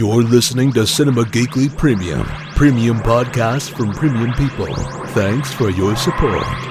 You're listening to Cinema Geekly Premium, premium podcast from premium people. Thanks for your support.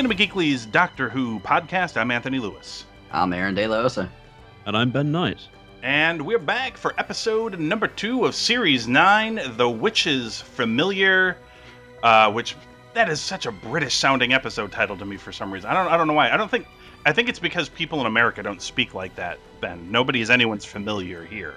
Cinema Geekly's Doctor Who podcast. I'm Anthony Lewis. I'm Aaron De La Osa. And I'm Ben Knight. And we're back for episode number two of Series 9, The Witch's Familiar, uh, which that is such a British sounding episode title to me for some reason. I don't I don't know why. I don't think I think it's because people in America don't speak like that, Ben. Nobody is anyone's familiar here.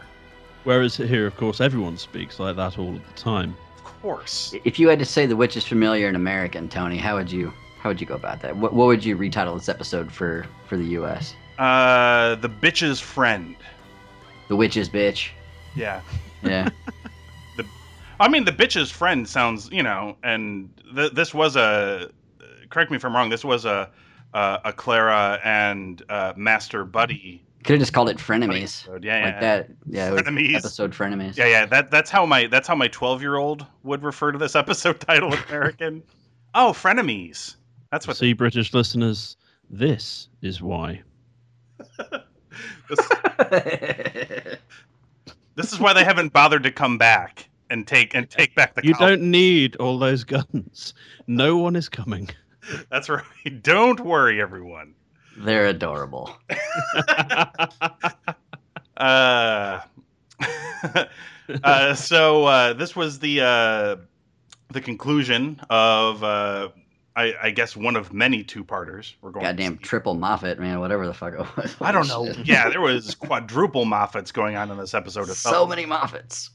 Whereas here, of course, everyone speaks like that all the time. Of course. If you had to say the witch is familiar in American, Tony, how would you how would you go about that? What, what would you retitle this episode for for the U.S.? Uh The Bitch's Friend. The witch's bitch. Yeah. Yeah. the, I mean, the bitch's friend sounds, you know, and th- this was a. Correct me if I'm wrong. This was a a, a Clara and uh, Master Buddy. Could have just called it frenemies. episode. Yeah, yeah, Like that. Yeah. Frenemies. Episode frenemies. yeah, yeah. That that's how my that's how my 12 year old would refer to this episode title in American. oh, frenemies. That's what. See, British listeners, this is why. This, this is why they haven't bothered to come back and take and take back the. You colony. don't need all those guns. No one is coming. That's right. Don't worry, everyone. They're adorable. Uh, uh, so uh, this was the uh, the conclusion of uh, I, I guess one of many two parters. We're going. to Goddamn see. triple Moffat, man. Whatever the fuck it was. I don't know. Yeah, there was quadruple Moffats going on in this episode. It so felt- many Moffats.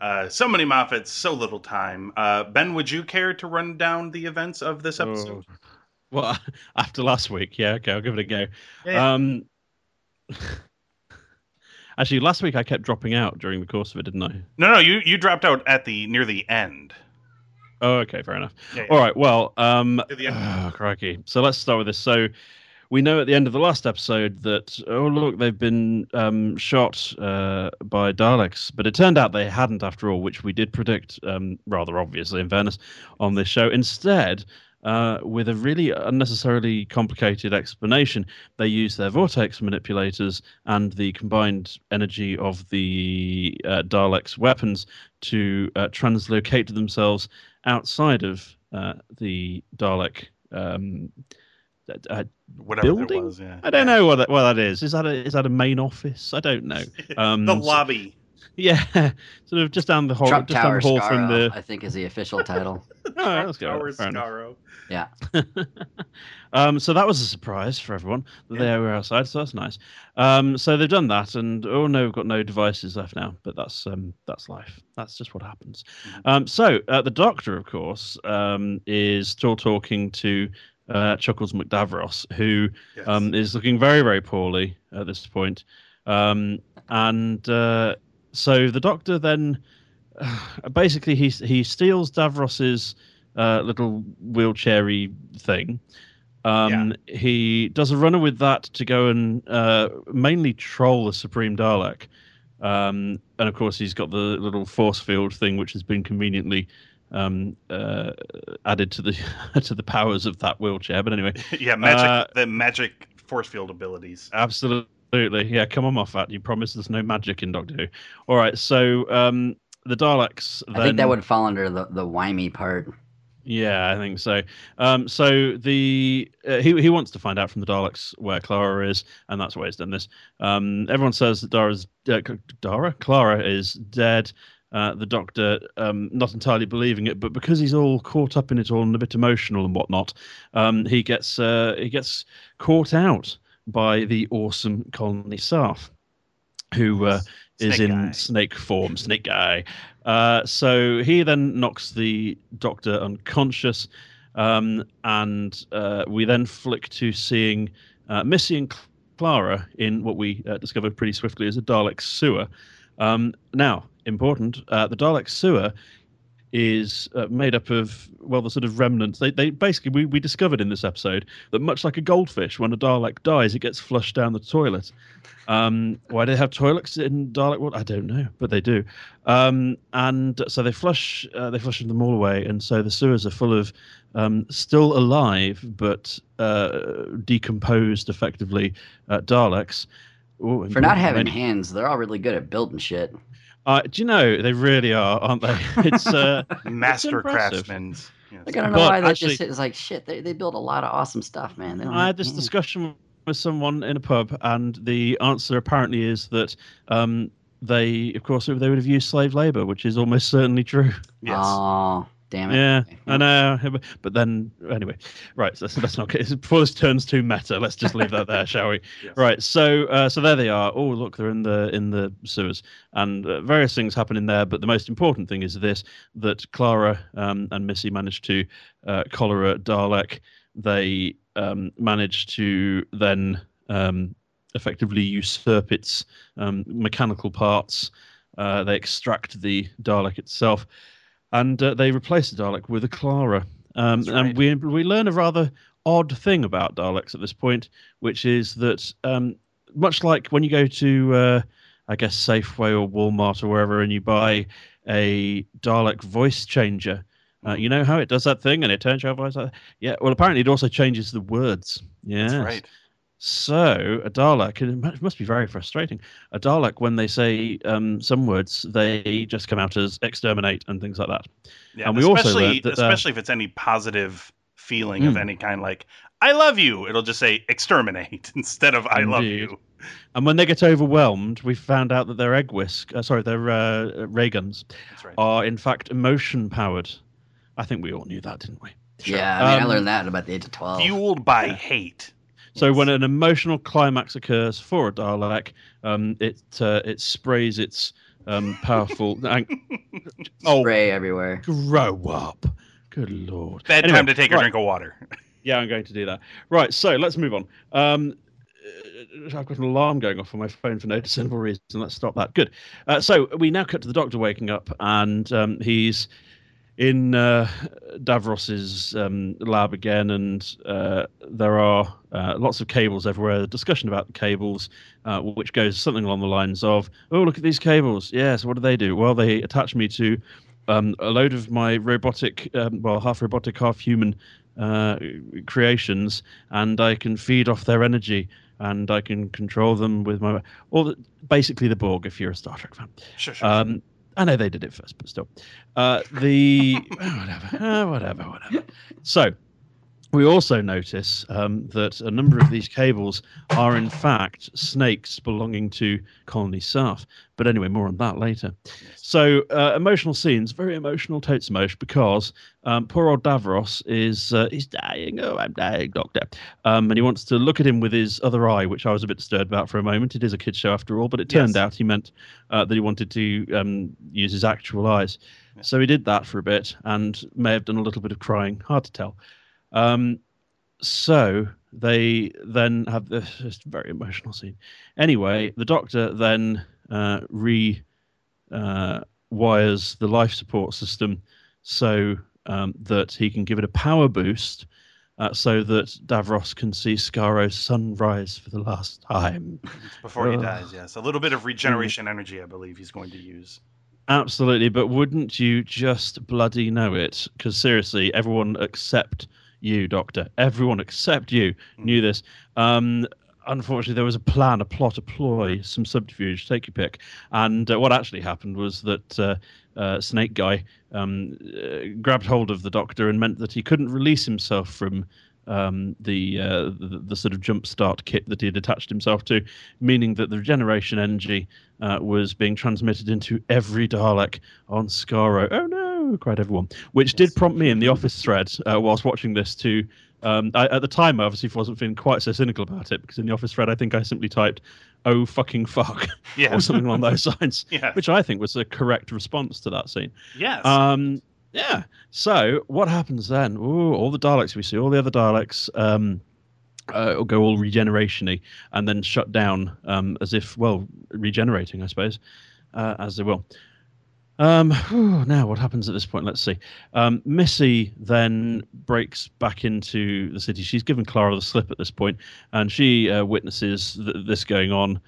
uh, so many Moffats, so little time. Uh, ben, would you care to run down the events of this episode? Oh. Well, after last week, yeah, okay, I'll give it a go. Yeah. Um, actually, last week I kept dropping out during the course of it, didn't I? No, no, you you dropped out at the near the end. Oh, okay, fair enough. Yeah. All right, well, um, oh, crikey. So let's start with this. So we know at the end of the last episode that oh look, they've been um, shot uh, by Daleks, but it turned out they hadn't after all, which we did predict um, rather obviously, in fairness, on this show. Instead. Uh, with a really unnecessarily complicated explanation, they use their vortex manipulators and the combined energy of the uh, Daleks' weapons to uh, translocate themselves outside of uh, the Dalek um, uh, Whatever building. was. Yeah. I don't know what that, what that is. Is that a is that a main office? I don't know. Um, the lobby. Yeah, sort of just down the hall, Trump just down the hall from the. I think is the official title. Oh, let's go. Tower Fair enough. Skaro. Yeah. um, so that was a surprise for everyone that they were outside. So that's nice. Um, so they've done that, and oh no, we've got no devices left now. But that's um, that's life. That's just what happens. Mhm. Um, so uh, the doctor, of course, um, is still talking to uh, Chuckles McDavros, who Yes. um, is looking very very poorly at this point. Um, and uh, so the doctor then basically he he steals Davros's uh, little wheelchairy thing. Um, He does a runner with that to go and uh, mainly troll the Supreme Dalek. Um, and of course, he's got the little force field thing, which has been conveniently um, uh, added to the to the powers of that wheelchair. But anyway, yeah, magic. uh, the magic force field abilities. Absolutely. Yeah, come on, Moffat. You promised there's no magic in Doctor Who. All right, so um, the Daleks. Then, I think that would fall under the the whimy part. Yeah, I think so. Um, so the uh, he he wants to find out from the Daleks where Clara is, and that's why he's done this. Um, everyone says that Dara's uh, Dara Clara is dead. uh, the Doctor um, not entirely believing it, but because he's all caught up in it all and a bit emotional and whatnot, um, he gets uh, he gets caught out by the awesome Colony Sarff, who uh, is in guy. snake form, snake guy. Uh, so he then knocks the Doctor unconscious, um, and uh, we then flick to seeing uh, Missy and Clara in what we uh, discovered pretty swiftly as a Dalek sewer. Um, now, important, uh, the Dalek sewer is uh, made up of well the sort of remnants. They, they basically we, we discovered in this episode that much like a goldfish when a dalek dies it gets flushed down the toilet. Um, why do they have toilets in dalek world? I don't know but they do. Um, and so they flush uh, they flush them all away and so the sewers are full of um, still alive but uh, decomposed effectively uh, daleks. Ooh, For not having many- hands, they're all really good at building shit. Uh, do you know they really are aren't they it's uh Master impressive. craftsmen. Yes. Like I don't know But why they actually- just it's like shit. They, they build a lot of awesome stuff, man. They don't I have had this hands. discussion with someone in a pub, and the answer apparently is that um, they, of course, they would have used slave labor, which is almost certainly true. Yes. Oh, damn it. Yeah, Okay. I know. but- But then, anyway, right. So let's not get before this turns too meta. Let's just leave that there, shall we? Yes. Right. So, uh, so there they are. Oh, look, they're in the in the sewers, and uh, various things happen in there. But the most important thing is this: that Clara um, and Missy managed to uh, cholera Dalek. They um, managed to then um, effectively usurp its um, mechanical parts. Uh, they extract the Dalek itself, and uh, they replace the Dalek with a Clara. Um, right. And we we learn a rather odd thing about Daleks at this point, which is that um, much like when you go to, uh, I guess Safeway or Walmart or wherever, and you buy a Dalek voice changer. Uh, you know how it does that thing and it turns your voice yeah well apparently it also changes the words yeah That's right. So a Dalek, it must be very frustrating. A Dalek, when they say um, some words, they just come out as exterminate and things like that. Yeah, And we also especially learned that, uh, especially if it's any positive feeling of Mm. any kind, like "I love you," it'll just say "exterminate" instead of "I love you." And when they get overwhelmed, we found out that their egg whisk, uh, sorry, their uh, ray guns, right. are in fact emotion powered. I think we all knew that, didn't we? Yeah, I mean, I Um, learned that at about the age of 12. Fueled by hate. So Yes. when an emotional climax occurs for a Dalek, um, it uh, it sprays its um, powerful. and- oh, Spray everywhere. grow up! Good lord. Bad Anyway, time to take a drink of water. Yeah, I'm going to do that. Right, so let's move on. Um, uh, I've got an alarm going off on my phone for no discernible reason. Let's stop that. Good. Uh, so we now cut to the doctor waking up, and um, he's in uh, Davros's um, lab again, and uh, there are uh, lots of cables everywhere. The discussion about the cables, uh, which goes something along the lines of, "Oh, look at these cables. Yes, what do they do? Well, they attach me to." Um, a load of my robotic, um, well, half robotic, half human uh, creations, and I can feed off their energy, and I can control them with my, or the, basically the Borg, if you're a Star Trek fan. Sure, sure. I know they did it first, but still, uh, the whatever, uh, whatever, whatever. So we also notice um, that a number of these cables are in fact snakes belonging to Colony Sarff. But anyway, more on that later. So uh, emotional scenes, very emotional totes emotion because um, poor old Davros is uh, he's dying. Oh, I'm dying, Doctor. Um, and he wants to look at him with his other eye, which I was a bit disturbed about for a moment. It is a kids show after all, but it turned Yes. out he meant uh, that he wanted to um, use his actual eyes. Yeah. So he did that for a bit and may have done a little bit of crying. Hard to tell. Um, so they then have this, this very emotional scene. Anyway, the doctor then uh, re uh, wires the life support system so um, that he can give it a power boost. Uh, so that Davros can see Skaro's sunrise for the last time. Before he dies, yes. A little bit of regeneration energy, I believe he's going to use. Absolutely, but wouldn't you just bloody know it? Because seriously, everyone except you, Doctor, everyone except you knew this. Um, unfortunately, there was a plan, a plot, a ploy, some subterfuge, take your pick. And uh, what actually happened was that uh, uh, Snake Guy um, uh, grabbed hold of the Doctor and meant that he couldn't release himself from um, the, uh, the the sort of jump start kit that he had attached himself to, meaning that the regeneration energy uh, was being transmitted into every Dalek on Skaro. Oh no! Cried everyone, which did prompt me in the office thread uh, whilst watching this to. Um, I, at the time, I obviously wasn't feeling quite so cynical about it because in the office thread, I think I simply typed, "Oh fucking fuck," Yeah. or something along those lines, Yeah. which I think was a correct response to that scene. Yes. Um, yeah. So what happens then? Ooh, all the Daleks we see, all the other Daleks um, uh, go all regeneration-y and then shut down um, as if, well, regenerating, I suppose, uh, as they will. Um, whew, now, what happens at this point? Let's see. Um, Missy then breaks back into the city. She's given Clara the slip at this point, and she uh, witnesses th- this going on.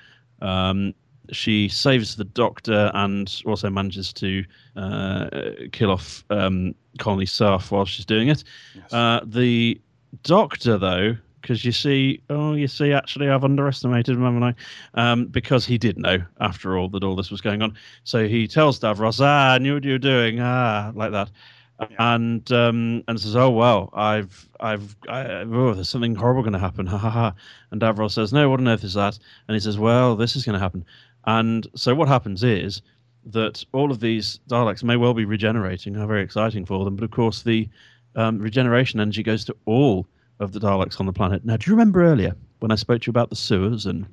Um, she saves the doctor and also manages to uh, kill off um, Colony Sarff while she's doing it. Yes. Uh, the doctor, though, because you see, oh, you see, actually, I've underestimated him, haven't I? Um, because he did know, after all, that all this was going on. So he tells Davros, "Ah, I knew what you were doing," ah, like that, and um, and says, "Oh well, I've, I've, I, oh, there's something horrible going to happen." Ha ha ha! And Davros says, "No, what on earth is that?" And he says, "Well, this is going to happen." And so what happens is that all of these Daleks may well be regenerating, how very exciting for them. But of course, the um, regeneration energy goes to all of the Daleks on the planet. Now, do you remember earlier when I spoke to you about the sewers and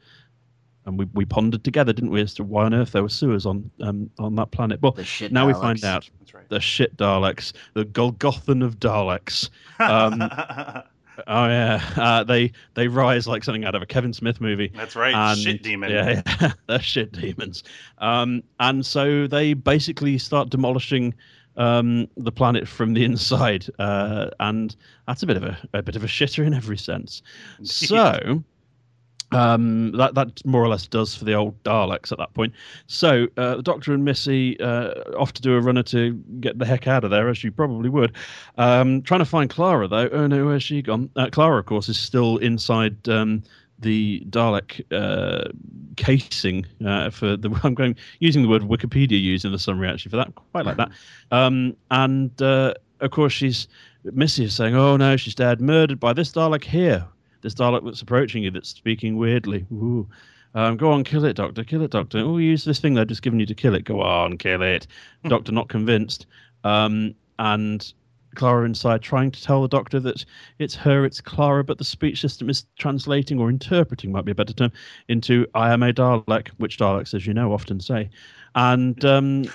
and we, we pondered together, didn't we, as to why on earth there were sewers on um, on that planet? Well, The shit now we find out That's right. the shit Daleks, the Golgothan of Daleks. Um, oh yeah, uh, they they rise like something out of a Kevin Smith movie. That's right. And, Shit demon. Yeah, yeah. they're shit demons. Um, and so they basically start demolishing um, the planet from the inside, uh, and that's a bit of a, a bit of a shitter in every sense. So. Um, that that more or less does for the old Daleks at that point. So uh, the Doctor and Missy uh, off to do a runner to get the heck out of there, as you probably would. Um, trying to find Clara though. Oh no, where's she gone? Uh, Clara, of course, is still inside um, the Dalek uh, casing uh, for the. I'm going using the word Wikipedia used in the summary actually for that. Quite like that. Um, and uh, of course, she's Missy is saying, "Oh no, she's dead, murdered by this Dalek here. This Dalek that's approaching you, that's speaking weirdly. Ooh." Um, go on, kill it, Doctor. Kill it, Doctor. Oh, use this thing they've just given you to kill it. Go on, kill it. Doctor, not convinced. Um, and Clara inside trying to tell the doctor that it's her, it's Clara, but the speech system is translating or interpreting, might be a better term, into I am a Dalek, which Daleks, as you know, often say. And um,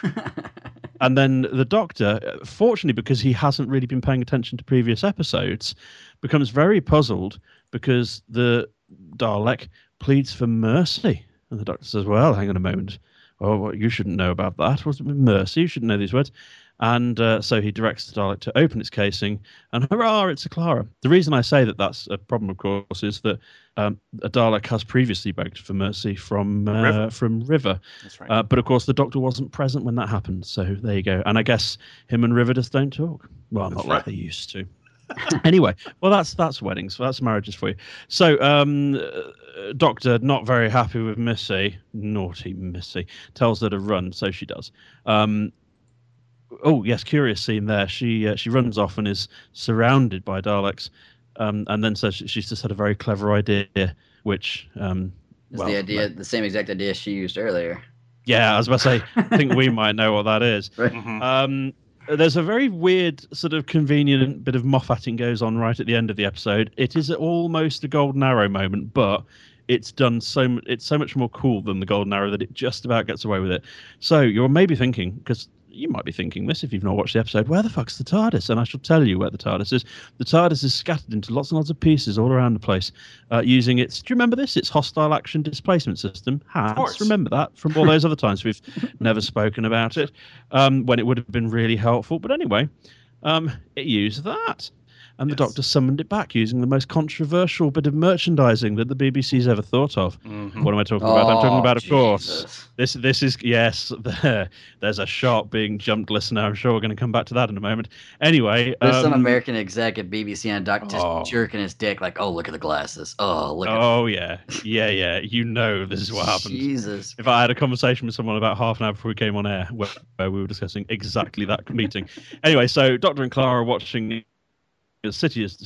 and then the doctor, fortunately, because he hasn't really been paying attention to previous episodes, becomes very puzzled because the Dalek pleads for mercy. And the doctor says, Well, hang on a moment. Oh, well, you shouldn't know about that. What's mercy? You shouldn't know these words. And uh, so he directs the Dalek to open its casing, and hurrah, it's a Clara. The reason I say that that's a problem, of course, is that um, a Dalek has previously begged for mercy from uh, River. from River, That's right. uh, but of course the Doctor wasn't present when that happened. So there you go. And I guess him and River just don't talk. Well, That's not like right. they used to. anyway, well that's that's weddings. That's marriages for you. So um, uh, Doctor, not very happy with Missy, naughty Missy, tells her to run. So she does. Um, oh yes, curious scene there. She uh, she runs off and is surrounded by Daleks, um, and then says she's just had a very clever idea, which um, It's well, the idea, the same exact idea she used earlier. Yeah, I was about to say. I think we might know what that is. Mhm. Um, there's a very weird, sort of convenient bit of moffatting goes on right at the end of the episode. It is almost a golden arrow moment, but it's done so. It's so much more cool than the golden arrow that it just about gets away with it. So you're maybe thinking, because you might be thinking this if you've not watched the episode, where the fuck's the TARDIS? And I shall tell you where the TARDIS is. The TARDIS is scattered into lots and lots of pieces all around the place, uh, using its. Do you remember this? Its hostile action displacement system. Hans, course. remember that from all those other times we've never spoken about it um, when it would have been really helpful. But anyway, um, it used that. And the doctor summoned it back using the most controversial bit of merchandising that the BBC's ever thought of. Mhm. What am I talking about? I'm talking Oh, about, of course, this. This is yes. There, there's a shark being jumped, listener. I'm sure we're going to come back to that in a moment. Anyway, There's some um, American exec at BBC and Doc just Oh. jerking his dick like, oh, look at the glasses. Oh, look at Oh yeah, yeah, yeah. You know this is what happens. Jesus. If I had a conversation with someone about half an hour before we came on air, where, where we were discussing exactly that meeting. Anyway, so Doctor and Clara are watching the city is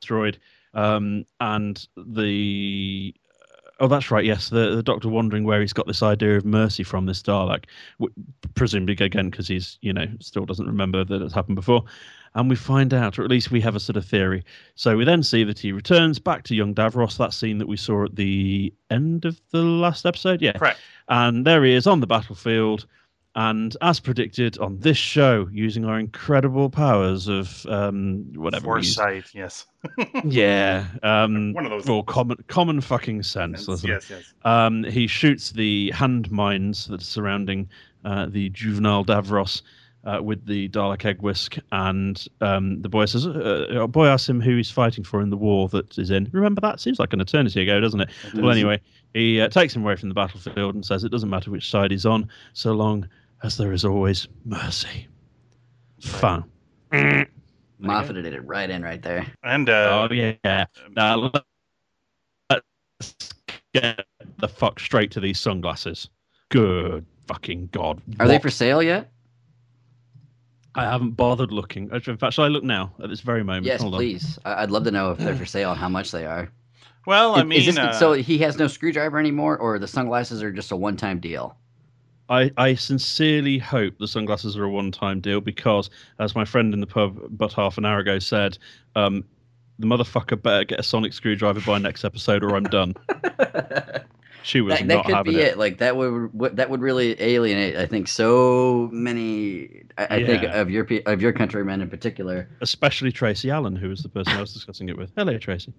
destroyed. Um, and the oh, that's right. Yes, the the Doctor wondering where he's got this idea of mercy from this Dalek, w- presumably again because he's you know still doesn't remember that it's happened before. And we find out, or at least we have a sort of theory. So we then see that he returns back to young Davros, that scene that we saw at the end of the last episode. Yeah. Correct. And there he is on the battlefield. And as predicted on this show, using our incredible powers of um, whatever. Foresight, yes. Yeah. Um, One of those. or common common fucking sense. Yes, yes, yes. Um, he shoots the hand mines that are surrounding uh, the juvenile Davros uh, with the Dalek egg whisk, and um, the boy says, uh, uh, boy asks him who he's fighting for in the war that is in." Remember that seems like an eternity ago, doesn't it? Well, anyway, he uh, takes him away from the battlefield and says, "It doesn't matter which side he's on, so long as there is always mercy." Fun. Moffat did it right in right there. And uh, Oh yeah. Now let's get the fuck straight to these sunglasses. Good fucking god. Are they for sale yet? I haven't bothered looking. In fact, shall I look now at this very moment? Yes, Hold please. I- I'd love to know if they're for sale and how much they are. Well, I mean, this, uh, so he has no screwdriver anymore, or the sunglasses are just a one-time deal? I, I sincerely hope the sunglasses are a one-time deal because, as my friend in the pub but half an hour ago said, um, the motherfucker better get a sonic screwdriver by next episode or I'm done. She was that, not that could be it. it. Like that would that would really alienate. I think so many. I, I think of your of your countrymen in particular. especially Tracy Allen, who was the person I was discussing it with. Hello, Tracy.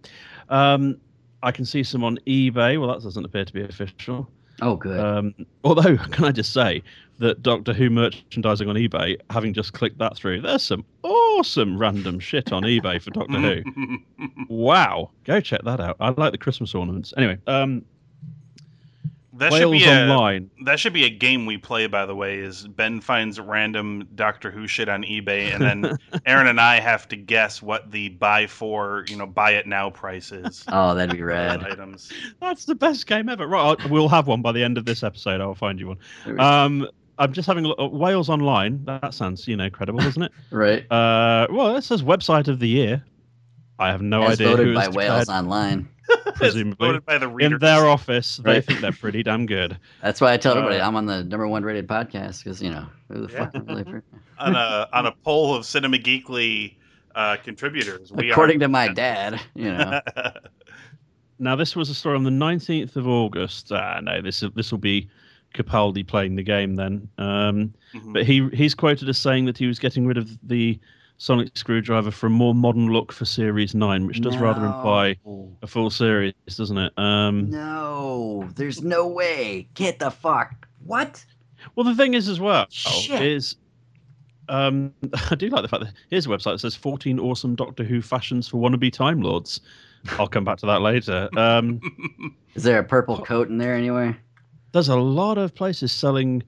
Um, I can see some on eBay. Well, that doesn't appear to be official. Oh, good. Um, although, can I just say that Doctor Who merchandising on eBay, having just clicked that through, there's some awesome random shit on eBay for Doctor Who. Wow, go check that out. I like the Christmas ornaments. Anyway, um, that should Wales be a, Online. That should be a game we play, by the way. Is Ben finds random Doctor Who shit on eBay, and then Aaron and I have to guess what the buy for, you know, buy it now price is. oh, that'd be for rad. items. That's the best game ever. Right, I'll, we'll have one by the end of this episode. I'll find you one. Um, I'm just having a look. Wales Online. That sounds, you know, credible, doesn't it? right. Uh, well, it says website of the year. I have no As idea voted who by is Wales Online. presumably Voted by the readers. in their office. They Right. think they're pretty damn good. That's why I tell Uh, everybody I'm on the number one rated podcast because you know who the Yeah. fuck really for- on a on a poll of Cinema Geekly uh, contributors. We according are, to my dad. You know. Now, this was a story on the 19th of August. Ah, no, this this will be Capaldi playing the game then. Um, Mhm. but he he's quoted as saying that he was getting rid of the sonic screwdriver for a more modern look for Series Nine, which does rather imply a full series, doesn't it? Um, No, there's no way. Get the fuck. What? Well, the thing is, as well, Shit. is um, I do like the fact that here's a website that says 14 awesome Doctor Who fashions for wannabe Time Lords. I'll come back to that later. Um, Is there a purple coat in there anywhere? there's a lot of places selling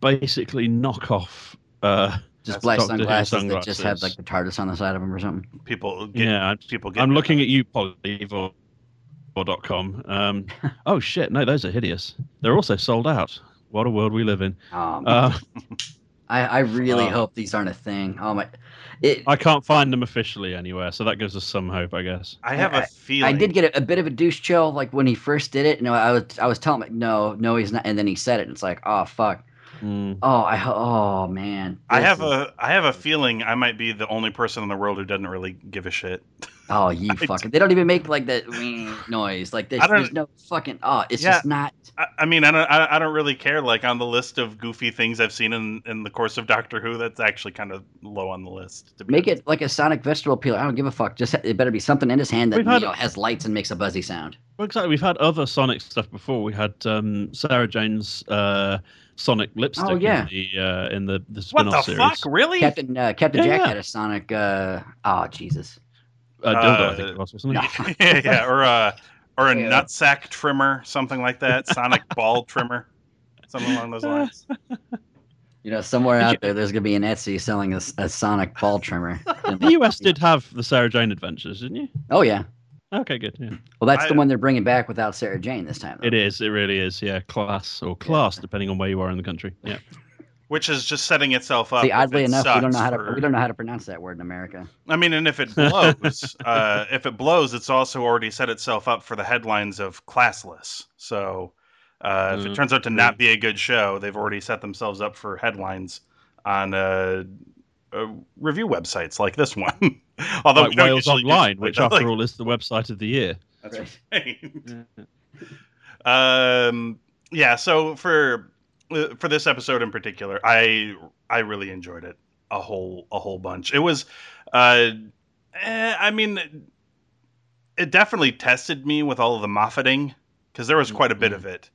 basically knockoff. Uh, Just That's black Doctor Who sunglasses, that just have sunglasses. like the TARDIS on the side of them or something. people get yeah, I'm, people get I'm looking at you, Polyvore. com. Um, oh shit! No, those are hideous. They're also sold out. What a world we live in. Um, Uh, I, I really uh, hope these aren't a thing. Oh my! It, I can't find them officially anywhere, so that gives us some hope, I guess. I have I- a feeling I did get a, a bit of a douche chill, like when he first did it. You No, I was I was telling him, no, no, he's not, and then he said it. And it's like, oh fuck. Mm. Oh, I oh man. I have is- a I have a feeling I might be the only person in the world who doesn't really give a shit. Oh, you I fucking! They don't even make like that noise. Like there's, there's no fucking. Oh, it's Yeah. just not. I, I mean, I don't I, I don't really care. Like on the list of goofy things I've seen in in the course of Doctor Who, that's actually kind of low on the list. To be Make honest. it like a sonic vegetable peeler. I don't give a fuck. Just it better be something in his hand that had- you know, has lights and makes a buzzy sound. Well, exactly. We've had other Sonic stuff before. We had um, Sarah Jane's uh, Sonic lipstick Oh, yeah. in the uh, in the, the What spin-off the series. fuck? Really? Captain uh, Captain Yeah, Jack yeah. had a sonic. Uh, oh Jesus! Uh, dildo, I Uh, think it was, wasn't it? No. yeah, yeah, or a or a Yeah. nutsack trimmer, something like that. Sonic ball trimmer, something along those lines. You know, somewhere out there, there's gonna be an Etsy selling a sonic ball trimmer. The US did have the Sarah Jane Adventures, didn't you? Oh yeah. Okay, good. Yeah. Well, that's the one they're bringing back without Sarah Jane this time. though. It is. It really is. Yeah, class or class, depending on where you are in the country. Yeah. which is just setting itself up. See, if oddly it enough, we don't know how to for- we don't know how to pronounce that word in America. I mean, and if it blows, uh, if it blows, it's also already set itself up for the headlines of classless. So uh, if it Mm, turns out to not be a good show, they've already set themselves up for headlines on uh, uh, review websites like this one. Although like Wales usually do Online, which after like- all is the website of the year. That's Right. right. um, yeah. So for uh, for this episode in particular, I I really enjoyed it a whole a whole bunch. It was, uh, eh, I mean, it definitely tested me with all of the moffating because there was quite a bit of it.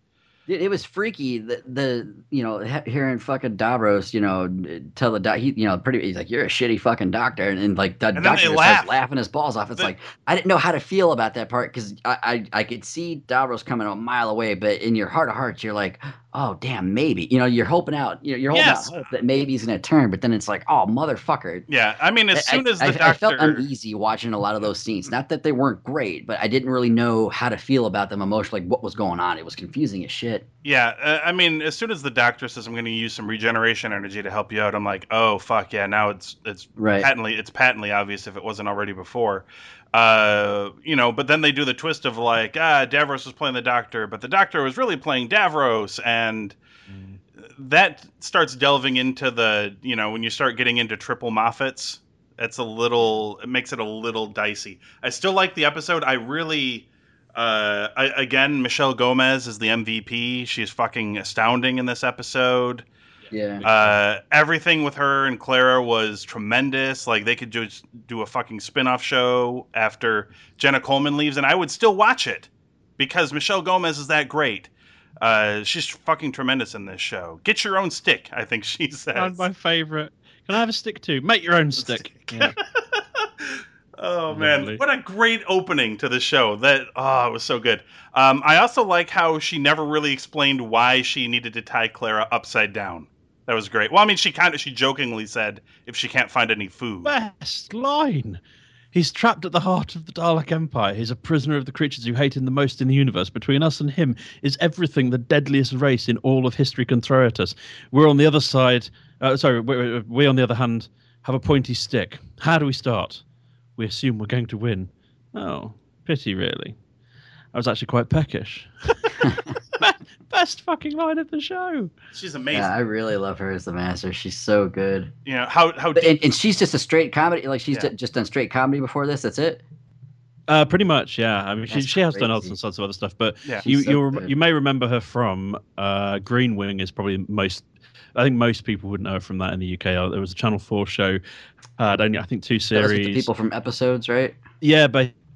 It, it was freaky. The, the you know hearing fucking Davros, you know, tell the doc, he you know pretty. He's like, "You're a shitty fucking doctor," and, and like the And doctor just laugh. starts laughing his balls off. It's like I didn't know how to feel about that part because I, I I could see Davros coming a mile away, but in your heart of hearts, you're like, "Oh damn, maybe." You know, you're hoping out. You know, you're holding Yes. out hope that maybe he's gonna turn, but then it's like, "Oh motherfucker." Yeah, I mean, as I- soon as the I, doctor, I felt uneasy watching a lot of those scenes. Not that they weren't great, but I didn't really know how to feel about them emotionally. Like what was going on? It was confusing as shit. Yeah, uh, I mean, as soon as the doctor says I'm going to use some regeneration energy to help you out, I'm like, oh fuck yeah! Now it's it's Right. patently it's patently obvious if it wasn't already before. Uh, you know, but then they do the twist of like, ah, Davros was playing the doctor, but the doctor was really playing Davros, and that starts delving into the you know when you start getting into triple Moffats. It's a little. It makes it a little dicey. I still like the episode. I really. Uh, I, again, Michelle Gomez is the MVP. She's fucking astounding in this episode. Yeah. Uh, everything with her and Clara was tremendous. Like they could just do a fucking spin-off show after Jenna Coleman leaves, and I would still watch it because Michelle Gomez is that great. Uh, she's fucking tremendous in this show. Get your own stick, I think she says. Found my favorite. Can I have a stick too? Make your own stick. Yeah. oh man, Lovely. what a great opening to the show! That oh, it was so good. Um, I also like how she never really explained why she needed to tie Clara upside down. That was great. Well, I mean, she kind of she jokingly said if she can't find any food. Best line. He's trapped at the heart of the Dalek Empire. He's a prisoner of the creatures who hate him the most in the universe. Between us and him is everything the deadliest race in all of history can throw at us. We're on the other side. Uh, sorry, we, we, on the other hand, have a pointy stick. How do we start? We assume we're going to win. Oh, pity, really. I was actually quite peckish. Be- Best fucking line of the show. She's amazing. Yeah, I really love her as the master. She's so good. you know how how But, deep, and, and she's just a straight comedy. Like she's Yeah. d- just done straight comedy before this. That's it. Uh, pretty much, yeah. I mean, she, That's she has done crazy. other sorts of other stuff, but yeah. you so you you may remember her from uh, Green Wing is probably most. I think most people would know her from that in the UK. Uh, There was a Channel Four show. Uh, had only I think two That was with series. the people from episodes, right? Yeah,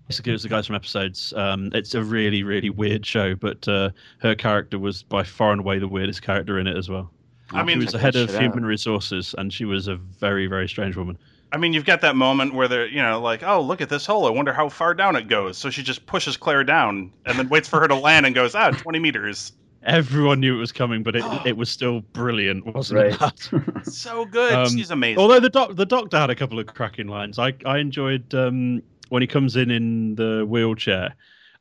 basically it was the guys from episodes. Um, it's a really really weird show, but uh, her character was by far and away the weirdest character in it as well. I mean, she was the head of shit out. human resources, and she was a very very strange woman. I mean, you've got that moment where they're, you know, like, oh, look at this hole. I wonder how far down it goes. So she just pushes Claire down and then waits for her to land and goes, ah, 20 meters. Everyone knew it was coming, but it, it was still brilliant, wasn't Right. it? That? So good. Um, She's amazing. Although the doc, the doctor had a couple of cracking lines. I I enjoyed um, when he comes in in the wheelchair,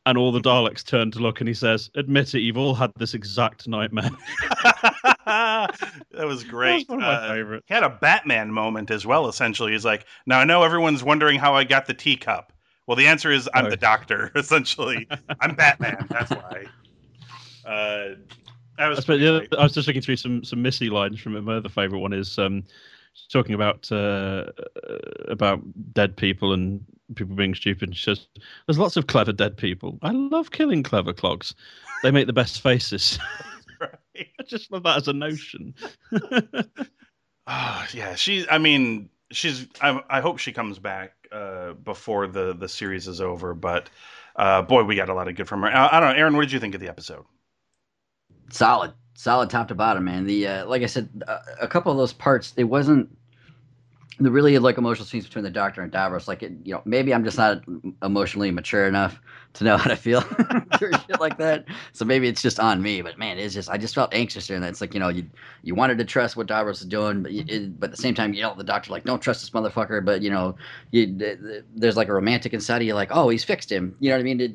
and all the Daleks turn to look, and he says, "Admit it, you've all had this exact nightmare." that was great. That was one of my Uh, favorites. He had a Batman moment as well, essentially. He's like, now I know everyone's wondering how I got the teacup. Well, the answer is I'm Oh. the doctor, essentially. I'm Batman. That's why. Uh, that was I, other- I was just looking through some some Missy lines from it. My other favorite one is um, talking about uh, about dead people and people being stupid. She says, "There's lots of clever dead people. I love killing clever clogs. They make the best faces." Right. I just love that as a notion. Oh, yeah, she. I mean, she's. I, I hope she comes back uh, before the the series is over. But uh, boy, we got a lot of good from her. I, I don't know, Aaron. What did you think of the episode? solid solid top to bottom man the uh, like i said a, a couple of those parts it wasn't the really like emotional scenes between the doctor and davros like it you know maybe i'm just not emotionally mature enough to know how to feel shit like that. So maybe it's just on me but man it's just i just felt anxious during that. It's like you know you you wanted to trust what davros is doing but you, it, but at the same time you know the doctor like don't trust this motherfucker but you know you there's like a romantic inside of you like oh he's fixed him. You know what i mean? It,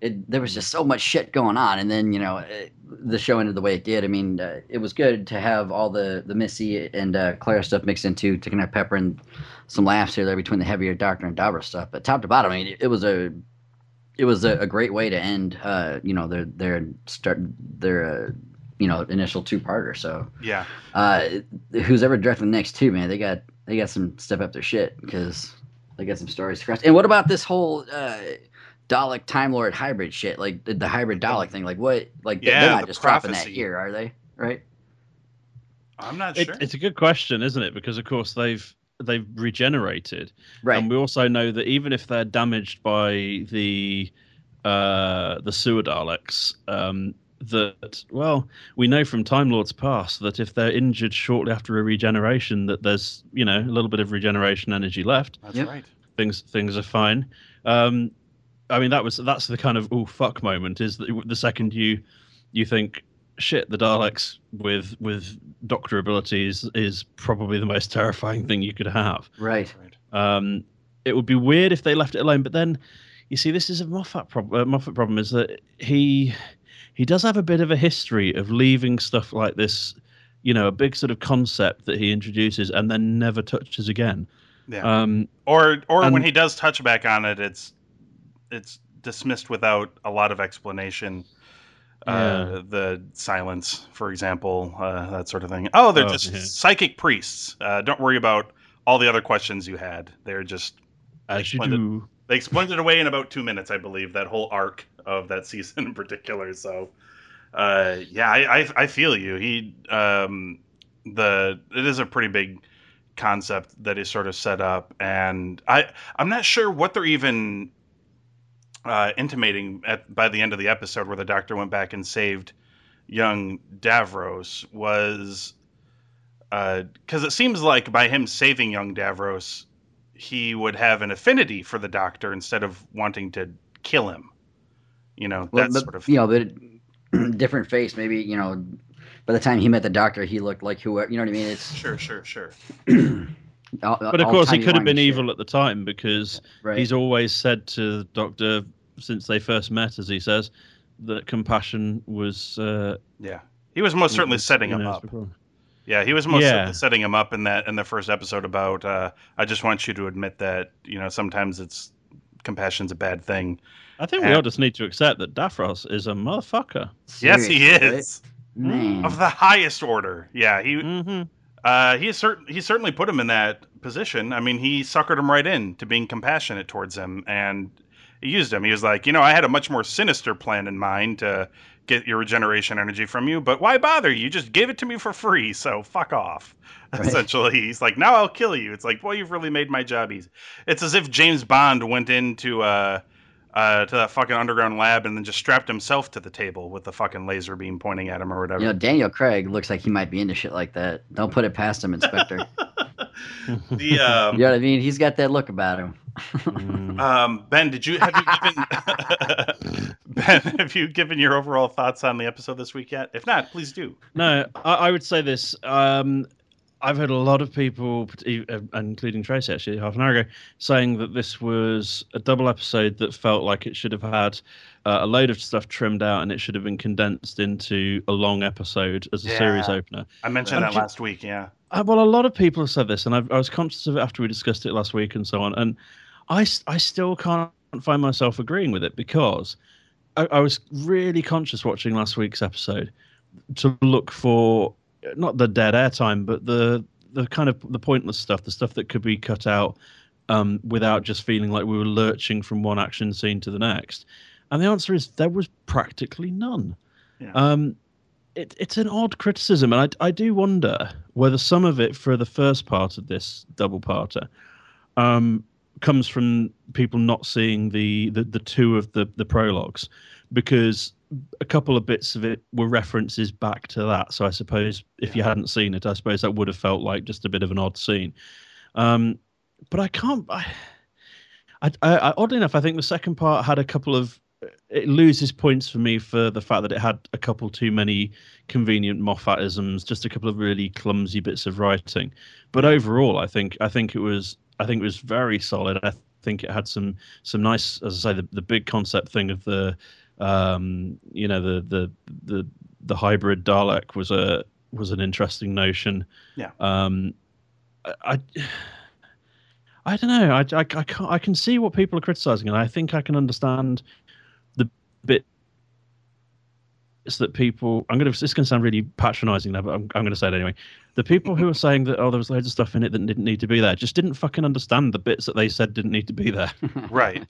it, there was just so much shit going on, and then you know, it, the show ended the way it did. I mean, uh, it was good to have all the the Missy and uh, Claire stuff mixed into to kind of pepper in some laughs here there between the heavier Doctor and Davros stuff. But top to bottom, I mean, it, it was a it was a, a, great way to end. Uh, you know, their their start their uh, you know initial two parter. So yeah, uh, who's ever directing the next two, man, they got they got some step up their shit because they got some stories to cross. And what about this whole uh, Dalek Time Lord hybrid shit? Like the, the hybrid Dalek thing. Like what? Like yeah, they're not the just prophecy. dropping that here, are they? Right? I'm not It, sure. it's a good question, isn't it? Because of course they've they've regenerated, Right. and we also know that even if they're damaged by the uh, the sewer Daleks, um, that well, we know from Time Lords past that if they're injured shortly after a regeneration, that there's you know a little bit of regeneration energy left. That's Yep. right. Things things are fine. Um, I mean that was that's the kind of oh fuck moment is the, the second you you think shit the Daleks with with Doctor abilities is probably the most terrifying thing you could have. right. Right. Um, it would be weird if they left it alone, but then you see, this is a Moffat problem. Uh, Moffat problem is that he he does have a bit of a history of leaving stuff like this, you know, a big sort of concept that he introduces and then never touches again. Yeah. Um, or or when he does touch back on it, it's it's dismissed without a lot of explanation. Uh, the silence, for example, uh, that sort of thing. Oh, they're Oh, just yeah. psychic priests. Uh, don't worry about all the other questions you had. They're just you Explained it. do. they explained it away in about two minutes, I believe. That whole arc of that season in particular. So, uh, yeah, I, I I feel you. He um, the it is a pretty big concept that is sort of set up, and I I'm not sure what they're even uh, intimating at by the end of the episode where the doctor went back and saved young Davros was because it seems like by him saving young Davros, he would have an affinity for the doctor instead of wanting to kill him. You know, Well, that but, sort of you know, but different face. Maybe you know, by the time he met the doctor, he looked like whoever. You know what I mean? It's Sure, sure, sure. all, But of all course, he could have been shit. evil at the time because Right. he's always said to the Doctor since they first met, as he says, that compassion was. Uh, Yeah, he was most certainly was, setting him know, up. before. Yeah, he was most Yeah. certainly setting him up in that in the first episode about. Uh, I just want you to admit that you know sometimes it's compassion's a bad thing. I think we all just need to accept that Davros is a motherfucker. yes, he is Man. of the highest order. Yeah, he hmm Uh, he certain he certainly put him in that position. I mean, he suckered him right in to being compassionate towards him, and he used him. He was like, you know, I had a much more sinister plan in mind to get your regeneration energy from you, but why bother? You just gave it to me for free, so fuck off. Right. Essentially, he's like, now I'll kill you. It's like, well, you've really made my job easy. It's as if James Bond went into uh, uh, to that fucking underground lab and then just strapped himself to the table with the fucking laser beam pointing at him or whatever. You know, Daniel Craig looks like he might be into shit like that. Don't put it past him, Inspector. the um, you know what I mean? He's got that look about him. Mm. Um, ben, did you have you given Ben have you given your overall thoughts on the episode this week yet? If not, please do. No, I, I would say this. Um, I've heard a lot of people, uh, including Tracy actually, half an hour ago, saying that this was a double episode that felt like it should have had uh, a load of stuff trimmed out and it should have been condensed into a long episode as a series opener. I mentioned I'm that ju- last week. Yeah, Uh, well, a lot of people have said this, and I've, I was conscious of it after we discussed it last week and so on. And I, I still can't find myself agreeing with it because I, I was really conscious watching last week's episode to look for not the dead air time, but the the kind of the pointless stuff, the stuff that could be cut out um, without just feeling like we were lurching from one action scene to the next. And the answer is there was practically none. Yeah. Um, it, it's an odd criticism, and I, I do wonder whether some of it for the first part of this double parter um, comes from people not seeing the, the, the two of the, the prologues, because a couple of bits of it were references back to that. So I suppose if you hadn't seen it, I suppose that would have felt like just a bit of an odd scene. Um, but I can't. I, I, I, oddly enough, I think the second part had a couple of. It loses points for me for the fact that it had a couple too many convenient Moffatisms, just a couple of really clumsy bits of writing. But overall, I think I think it was I think it was very solid. I think it had some some nice, as I say, the, the big concept thing of the um, you know the the the the hybrid Dalek was a was an interesting notion. Yeah. Um, I, I, I don't know. I, I, I can't. I can see what people are criticizing, and I think I can understand the bit that people I'm gonna this is gonna sound really patronizing now, but I'm, I'm gonna say it anyway. The people who are saying that oh there was loads of stuff in it that didn't need to be there just didn't fucking understand the bits that they said didn't need to be there. Right.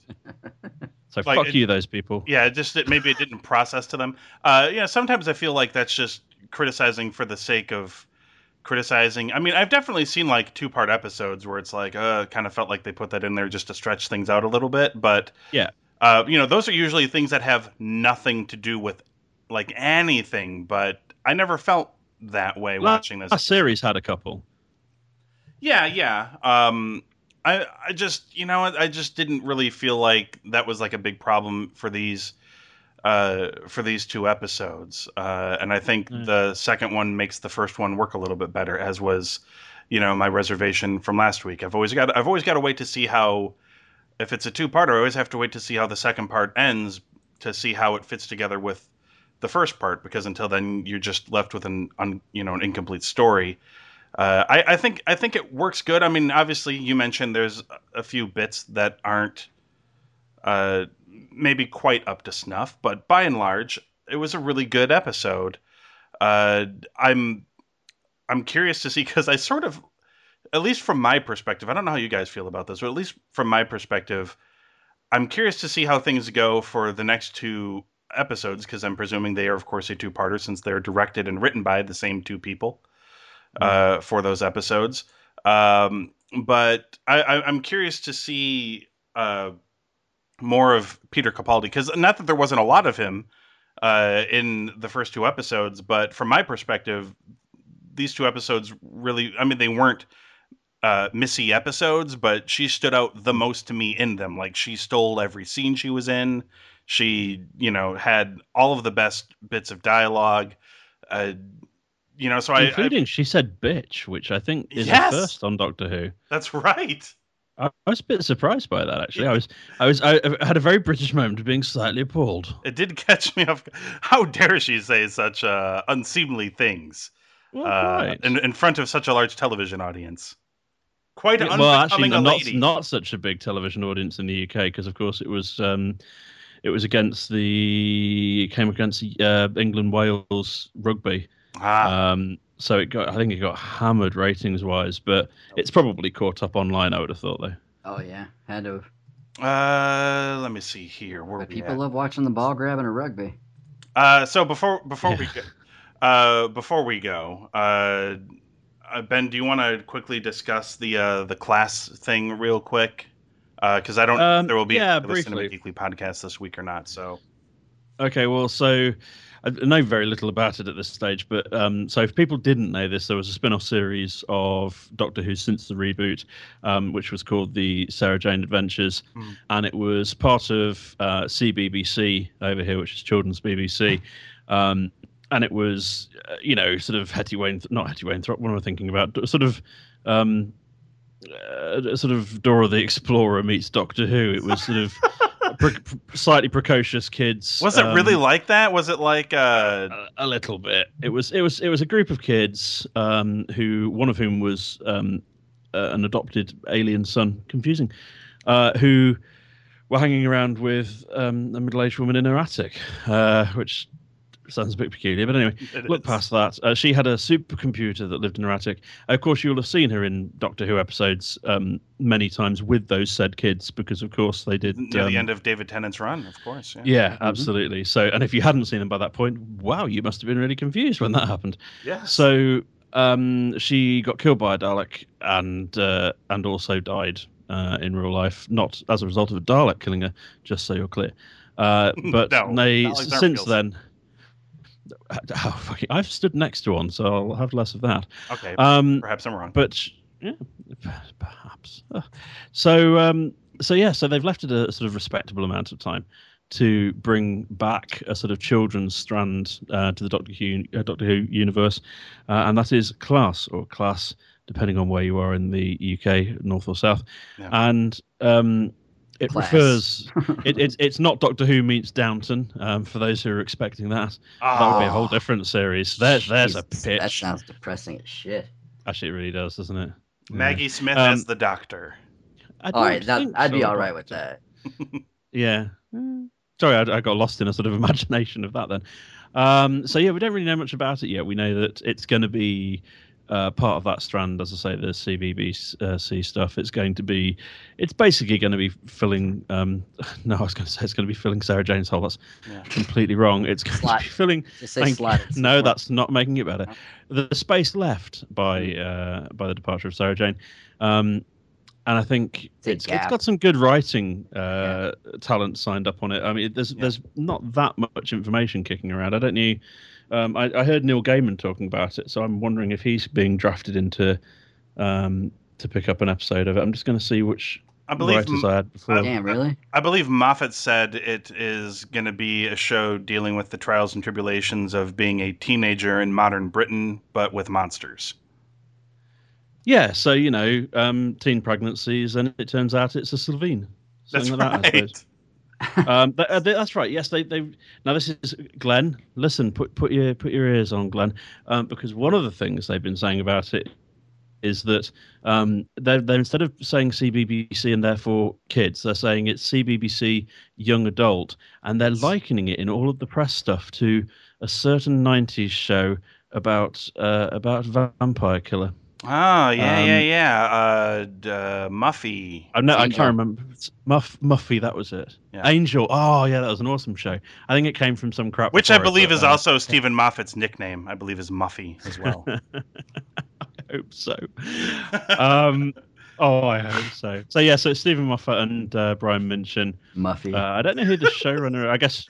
So Like, fuck it- you, those people. Yeah, it just it, maybe it didn't process to them. Uh, yeah, sometimes I feel like that's just criticizing for the sake of criticizing. I mean, I've definitely seen like two part episodes where it's like, uh, kind of felt like they put that in there just to stretch things out a little bit. But Yeah. uh, you know, those are usually things that have nothing to do with like anything. But I never felt that way watching this. Last series had a couple. Yeah, yeah. Um, I I just you know I just didn't really feel like that was like a big problem for these uh for these two episodes uh and i think Mm. the second one makes the first one work a little bit better as was you know my reservation from last week i've always got i've always got to wait to see how if it's a two-parter i always have to wait to see how the second part ends to see how it fits together with the first part because until then you're just left with an un, you know an incomplete story uh, I, I think I think it works good. I mean, obviously, you mentioned there's a few bits that aren't uh, maybe quite up to snuff, but by and large, it was a really good episode. Uh, I'm I'm curious to see because I sort of, at least from my perspective, I don't know how you guys feel about this, but at least from my perspective, I'm curious to see how things go for the next two episodes because I'm presuming they are, of course, a two-parter since they're directed and written by the same two people uh, for those episodes. Um, but I, I, I'm curious to see uh, more of Peter Capaldi because not that there wasn't a lot of him uh, in the first two episodes, but from my perspective, these two episodes really, I mean, they weren't uh, Missy episodes, but she stood out the most to me in them. Like she stole every scene she was in. She, you know, had all of the best bits of dialogue. Uh, you know, so I, I Including, she said bitch, which I think is Yes! first on Doctor Who. that's right. I, I was a bit surprised by that, actually. I was, I was, I, I had a very British moment of being slightly appalled. It did catch me off. How dare she say such uh, unseemly things Well, uh, right. in, in front of such a large television audience? Quite Yeah, unbecoming well, actually, a not lady. not such a big television audience in the UK because, of course, it was um, it was against the it came against uh, England Wales rugby. ah, Um, so it got I think it got hammered ratings wise, but it's probably caught up online. I would have thought though. Oh yeah, had to. uh, let me see here. Where people at? love watching the ball grabbing a rugby. Uh, so before before we go, uh, before we go, uh, uh, Ben, do you want to quickly discuss the uh, the class thing real quick? Because I don't know if Um, there will be yeah, a Cinema. Geekly podcast this week or not. So Okay, well, so I know very little about it at this stage, but um, so if people didn't know this, there was a spin-off series of Doctor Who since the reboot, um, which was called the Sarah Jane Adventures, Mm. and it was part of uh, CBBC over here, which is Children's BBC. Um, and it was, uh, you know, sort of Hetty Wayne, not Hetty Wayne, what am I thinking about? Sort of, um, uh, sort of Dora the Explorer meets Doctor Who. It was sort of pre- slightly precocious kids. was it really um, like that? Was it like uh, a, a little bit. It was it was it was a group of kids um, who one of whom was um, uh, an adopted alien son, confusing, uh, who were hanging around with um, a middle-aged woman in her attic, uh, which sounds a bit peculiar. But anyway, it look is? past that. Uh, she had a supercomputer that lived in her attic. Of course, you'll have seen her in Doctor Who episodes um, many times with those said kids, because of course they did. near um, the end of David Tennant's run, of course. Yeah. yeah, absolutely. So, and if you hadn't seen them by that point, wow, you must have been really confused when that happened. Yeah. So, um, she got killed by a Dalek and uh, and also died uh, in real life, not as a result of a Dalek killing her. Just so you're clear. Uh, but No, they Daleks since then. Oh, I've stood next to one, so I'll have less of that. Okay. Um, perhaps I'm wrong. but yeah, perhaps. So um, so yeah, so they've left it a sort of respectable amount of time to bring back a sort of children's strand uh, to the Doctor Who uh, Doctor Who universe, uh, and that is class or class, depending on where you are in the UK, north or south. Yeah. And um, it class. refers. it, it's it's not Doctor Who meets Downton. Um, for those who are expecting that, that would be a whole Oh. different series. There's there's a pitch. That sounds depressing as shit. Actually, it really does, doesn't it? Yeah. Maggie Smith Um, as the doctor. I All right, that, I'd be so, all but- right with that. Yeah. Sorry, I, I got lost in a sort of imagination of that then. Um, so yeah, we don't really know much about it yet. We know that it's going to be uh, part of that strand, as I say, the CBBC stuff. It's going to be, it's basically going to be filling. Um, no, I was going to say it's going to be filling Sarah Jane's hole. That's Yeah. completely wrong. It's going to be filling. Thank- no, that's not making it better. The, the space left by Mm. uh, by the departure of Sarah Jane, um, and I think It's it's, got some good writing uh, talent signed up on it. I mean, there's Yeah. there's not that much information kicking around. I don't know. Um, I, I heard Neil Gaiman talking about it, so I'm wondering if he's being drafted into um, to pick up an episode of it. I'm just going to see which I believe writers I had before. Damn, really? I believe Moffat said it is going to be a show dealing with the trials and tribulations of being a teenager in modern Britain, but with monsters. Yeah, so you know, um, teen pregnancies, and it turns out it's a Sylvine. That's Something like that, I suppose. right. Um, th- uh, th- that's right. Yes, they they now this is Glenn. Listen, put put your put your ears on, Glenn, um, because one of the things they've been saying about it is that um, they're, they're instead of saying CBBC and therefore kids, they're saying it's CBBC young adult, and they're likening it in all of the press stuff to a certain '90s show about uh, about vampire killer. Oh, yeah, Um, yeah, yeah. Uh, d- uh, Muffy. I know I Angel. can't remember. It's Muff Muffy, that was it. Yeah. Angel. Oh yeah, that was an awesome show. I think it came from some crap. Which I before it, believe but, is uh, also Steven Moffat's nickname. I believe is Muffy as well. I hope so. um, oh, I hope so. So yeah, so it's Steven Moffat and uh, Brian Minchin. Muffy. Uh, I don't know who the showrunner. I guess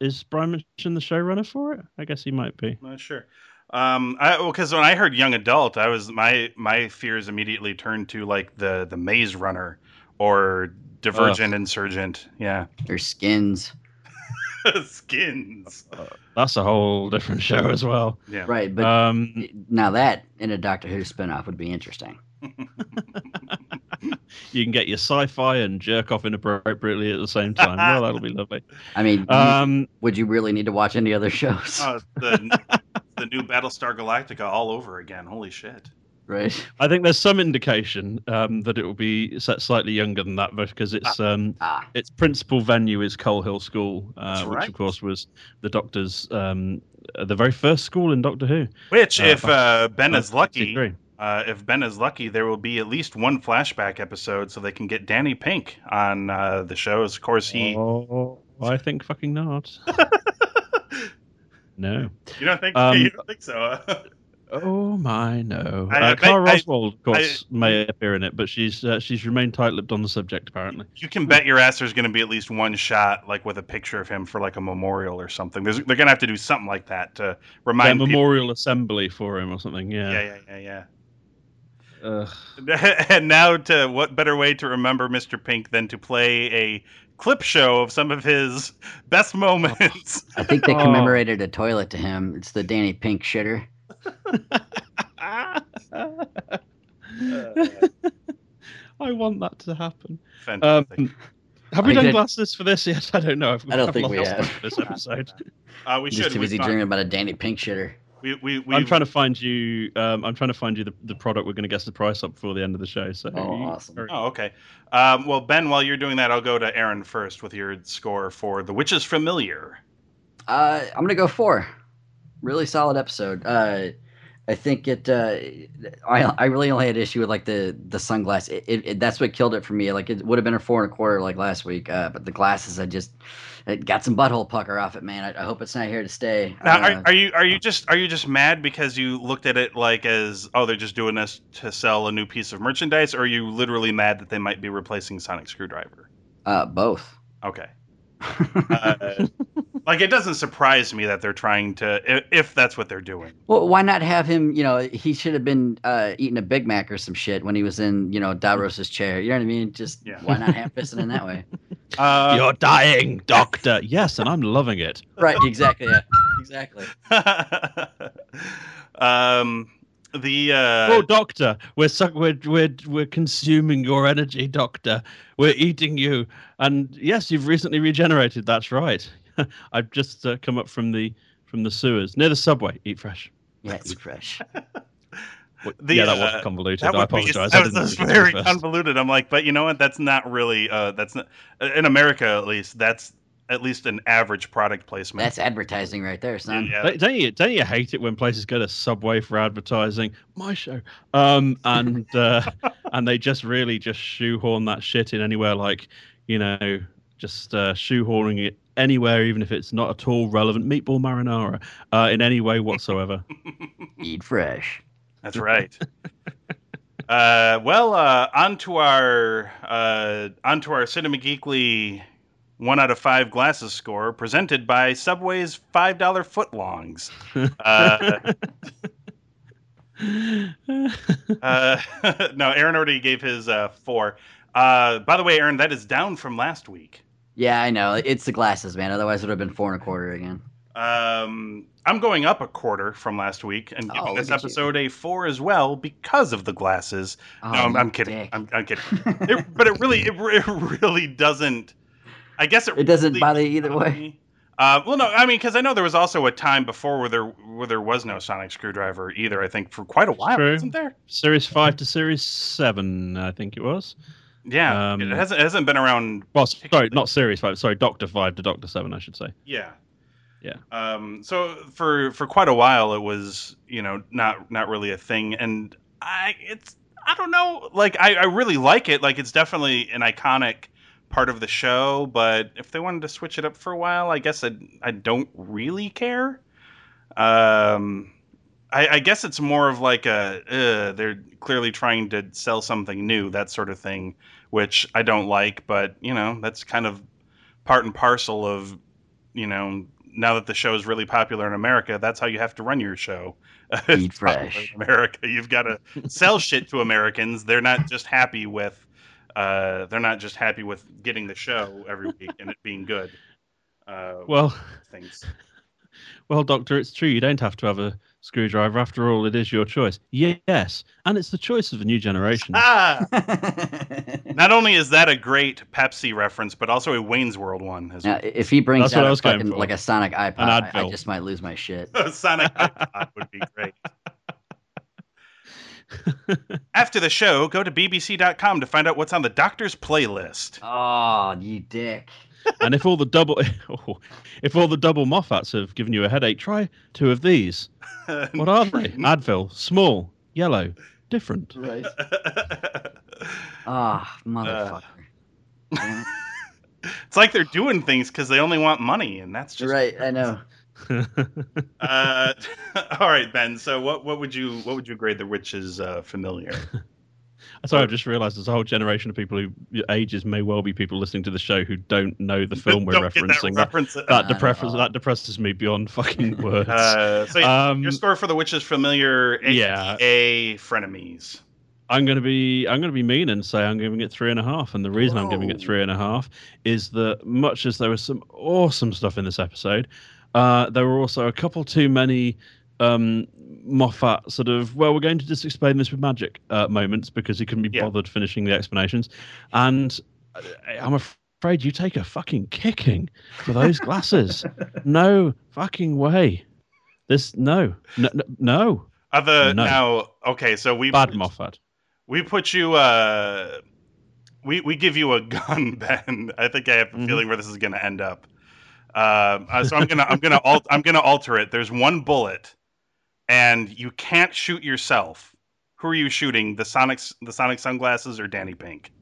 is Brian Minchin the showrunner for it? I guess he might be. Not sure. Um, I well, because when I heard young adult, I was my my fears immediately turned to like the the Maze Runner or Divergent Insurgent. Yeah, Their skins. skins. That's a whole different show as well. Yeah, Right, but Um, now that in a Doctor Who spinoff would be interesting. you can get your sci-fi and jerk off inappropriately at the same time. well, that'll be lovely. I mean, you- Um, would you really need to watch any other shows? Oh, the the new Battlestar Galactica all over again. Holy shit! right? I think there's some indication um, that it will be set slightly younger than that because it's um, Ah, its principal venue is Coal Hill School, uh, That's which right. of course was the Doctor's um, uh, the very first school in Doctor Who. Which, Uh, if uh, Ben is lucky, uh, if Ben is lucky, there will be at least one flashback episode, so they can get Danny Pink on uh, the show. Of course, he. Oh, I think fucking not. no. You don't think? Um, you don't think so? Oh my no. I- I uh, Clara Oswald, of course, may appear in it, but she's uh, she's remained tight-lipped on the subject apparently. you can bet your ass there's going to be at least one shot, like with a picture of him for like a memorial or something. There's, they're going to have to do something like that to Yeah, remind people. memorial assembly for him or something. Yeah. Yeah, yeah, yeah, Ugh. yeah. and now, to what better way to remember Mr. Pink than to play a clip show of some of his best moments? I think they Oh. commemorated a toilet to him. It's the Danny Pink shitter. I want that to happen. Fantastic. Um, have we I done did- glasses for this yet? I don't know. I've, I don't I've think we have. track this episode. uh, we Just too busy dreaming about a Danny Pink shitter. We, we, we, I'm trying to find you. Um, I'm trying to find you the, the product we're going to guess the price up before the end of the show. So, Oh, you- awesome. hurry. Oh, okay. Um, well, Ben, while you're doing that, I'll go to Aaron first with your score for The Witch's Familiar. Uh, I'm gonna go four. Really solid episode. Uh, I think it. Uh, I I really only had issue with like the the sunglass. It, it, it that's what killed it for me. Like it would have been a four and a quarter like last week. Uh, but the glasses, I just it got some butthole pucker off it, man. I, I hope it's not here to stay. Now, Uh, are, are you are you just are you just mad because you looked at it like as oh they're just doing this to sell a new piece of merchandise, or are you literally mad that they might be replacing Sonic Screwdriver? uh, both. Okay. Like it doesn't surprise me that they're trying to if that's what they're doing. Well, why not have him? You know, he should have been uh, eating a Big Mac or some shit when he was in, you know, Davros's chair. You know what I mean? Just Yeah. why not ham fisting in that way? Uh, You're dying, Doctor. yes, and I'm loving it. Right? Exactly. Yeah. Exactly. um, The uh, oh, doctor, we're suck, we're we're we're consuming your energy, doctor. We're eating you, and yes, you've recently regenerated. That's right. I've just uh, come up from the from the sewers near the subway. Eat fresh. Yeah, eat fresh. Well, The, yeah, that uh, was convoluted. that I would be- apologize. That I was, didn't that was very convoluted. I'm like, but you know what? That's not really. Uh, that's not in America at least. That's at least an average product placement. That's advertising right there, son. yeah. Don't- Don't you don't you hate it when places go to Subway for advertising? My show, um, and uh, and they just really just shoehorn that shit in anywhere, like you know, just uh, shoehorning it anywhere, even if it's not at all relevant. Meatball marinara, uh, in any way whatsoever. Eat fresh. That's right. uh, well, uh, on to our uh, on to our Cinema Geekly one out of five glasses score, presented by Subway's five dollar footlongs. Uh, uh, no, Aaron already gave his uh, four. Uh, by the way, Aaron, that is down from last week. Yeah, I know. It's the glasses, man. Otherwise, it would have been four and a quarter again. Um, I'm going up a quarter from last week and giving Oh, this look at you. episode a four as well because of the glasses. Oh, no, I'm, I'm kidding. I'm, I'm kidding. It, but it really, it, it really doesn't. I guess it. It doesn't really bother you either way. me. Uh, well, no, I mean, because I know there was also a time before where there where there was no sonic screwdriver either. I think for quite a while, True. wasn't there? series five to series seven, I think it was. Yeah, Um, it hasn't it hasn't been around. Well, sorry, not series five. Sorry, Doctor five to Doctor seven, I should say. Yeah, Yeah. Um, so for for quite a while, it was you know not not really a thing, and I it's I don't know. Like I, I really like it. Like it's definitely an iconic part of the show. But if they wanted to switch it up for a while, I guess I I don't really care. Um, I, I guess it's more of like a uh, they're clearly trying to sell something new, that sort of thing, which I don't like. But you know that's kind of part and parcel of you know now that the show is really popular in America, that's how you have to run your show. Eat fresh. in America. You've got to sell shit to Americans. They're not just happy with uh, they're not just happy with getting the show every week and it being good. Uh, Well, things. well, Doctor, it's true. You don't have to have a screwdriver. After all, it is your choice. Yes, and it's the choice of a new generation. Ah, not only is that a great Pepsi reference, but also a Wayne's World one. As now, if he brings That's what out I a was fucking, for. like a Sonic iPod, I, I just might lose my shit. A Sonic iPod would be great. After the show, go to bbc.com to find out what's on the doctor's playlist. Oh, you dick. And if all the double, if all the double Moffats have given you a headache, try two of these. What are they? Advil, small, yellow, different. Right. Ah, motherfucker. Damn it. it's like they're doing things because they only want money, and that's just right, I know. Uh, all right, Ben. So, what what would you what would you grade the witch's uh, familiar? I'm sorry, I've just realised there's a whole generation of people who ages may well be people listening to the show who don't know the film we're referencing. That That, reference. that, depresses that depresses me beyond fucking words. Uh, so um, your score for the witch's familiar, yeah. a frenemies. I'm gonna be I'm gonna be mean and say I'm giving it three and a half. And the reason I'm giving it three and a half is that much as there was some awesome stuff in this episode, uh, there were also a couple too many um, Moffat sort of well, we're going to just explain this with magic uh, moments because he couldn't be Yeah. bothered finishing the explanations. And uh, I'm afraid you take a fucking kicking for those glasses. no fucking way. This no no no. Other No. now, okay. So we bad put, Moffat. we put you. Uh, we we give you a gun, Ben. I think I have a Mhm. feeling where this is going to end up. Um, uh, so I'm gonna I'm gonna al- I'm gonna alter it. There's one bullet, and you can't shoot yourself. Who are you shooting? The Sonic the Sonic sunglasses or Danny Pink?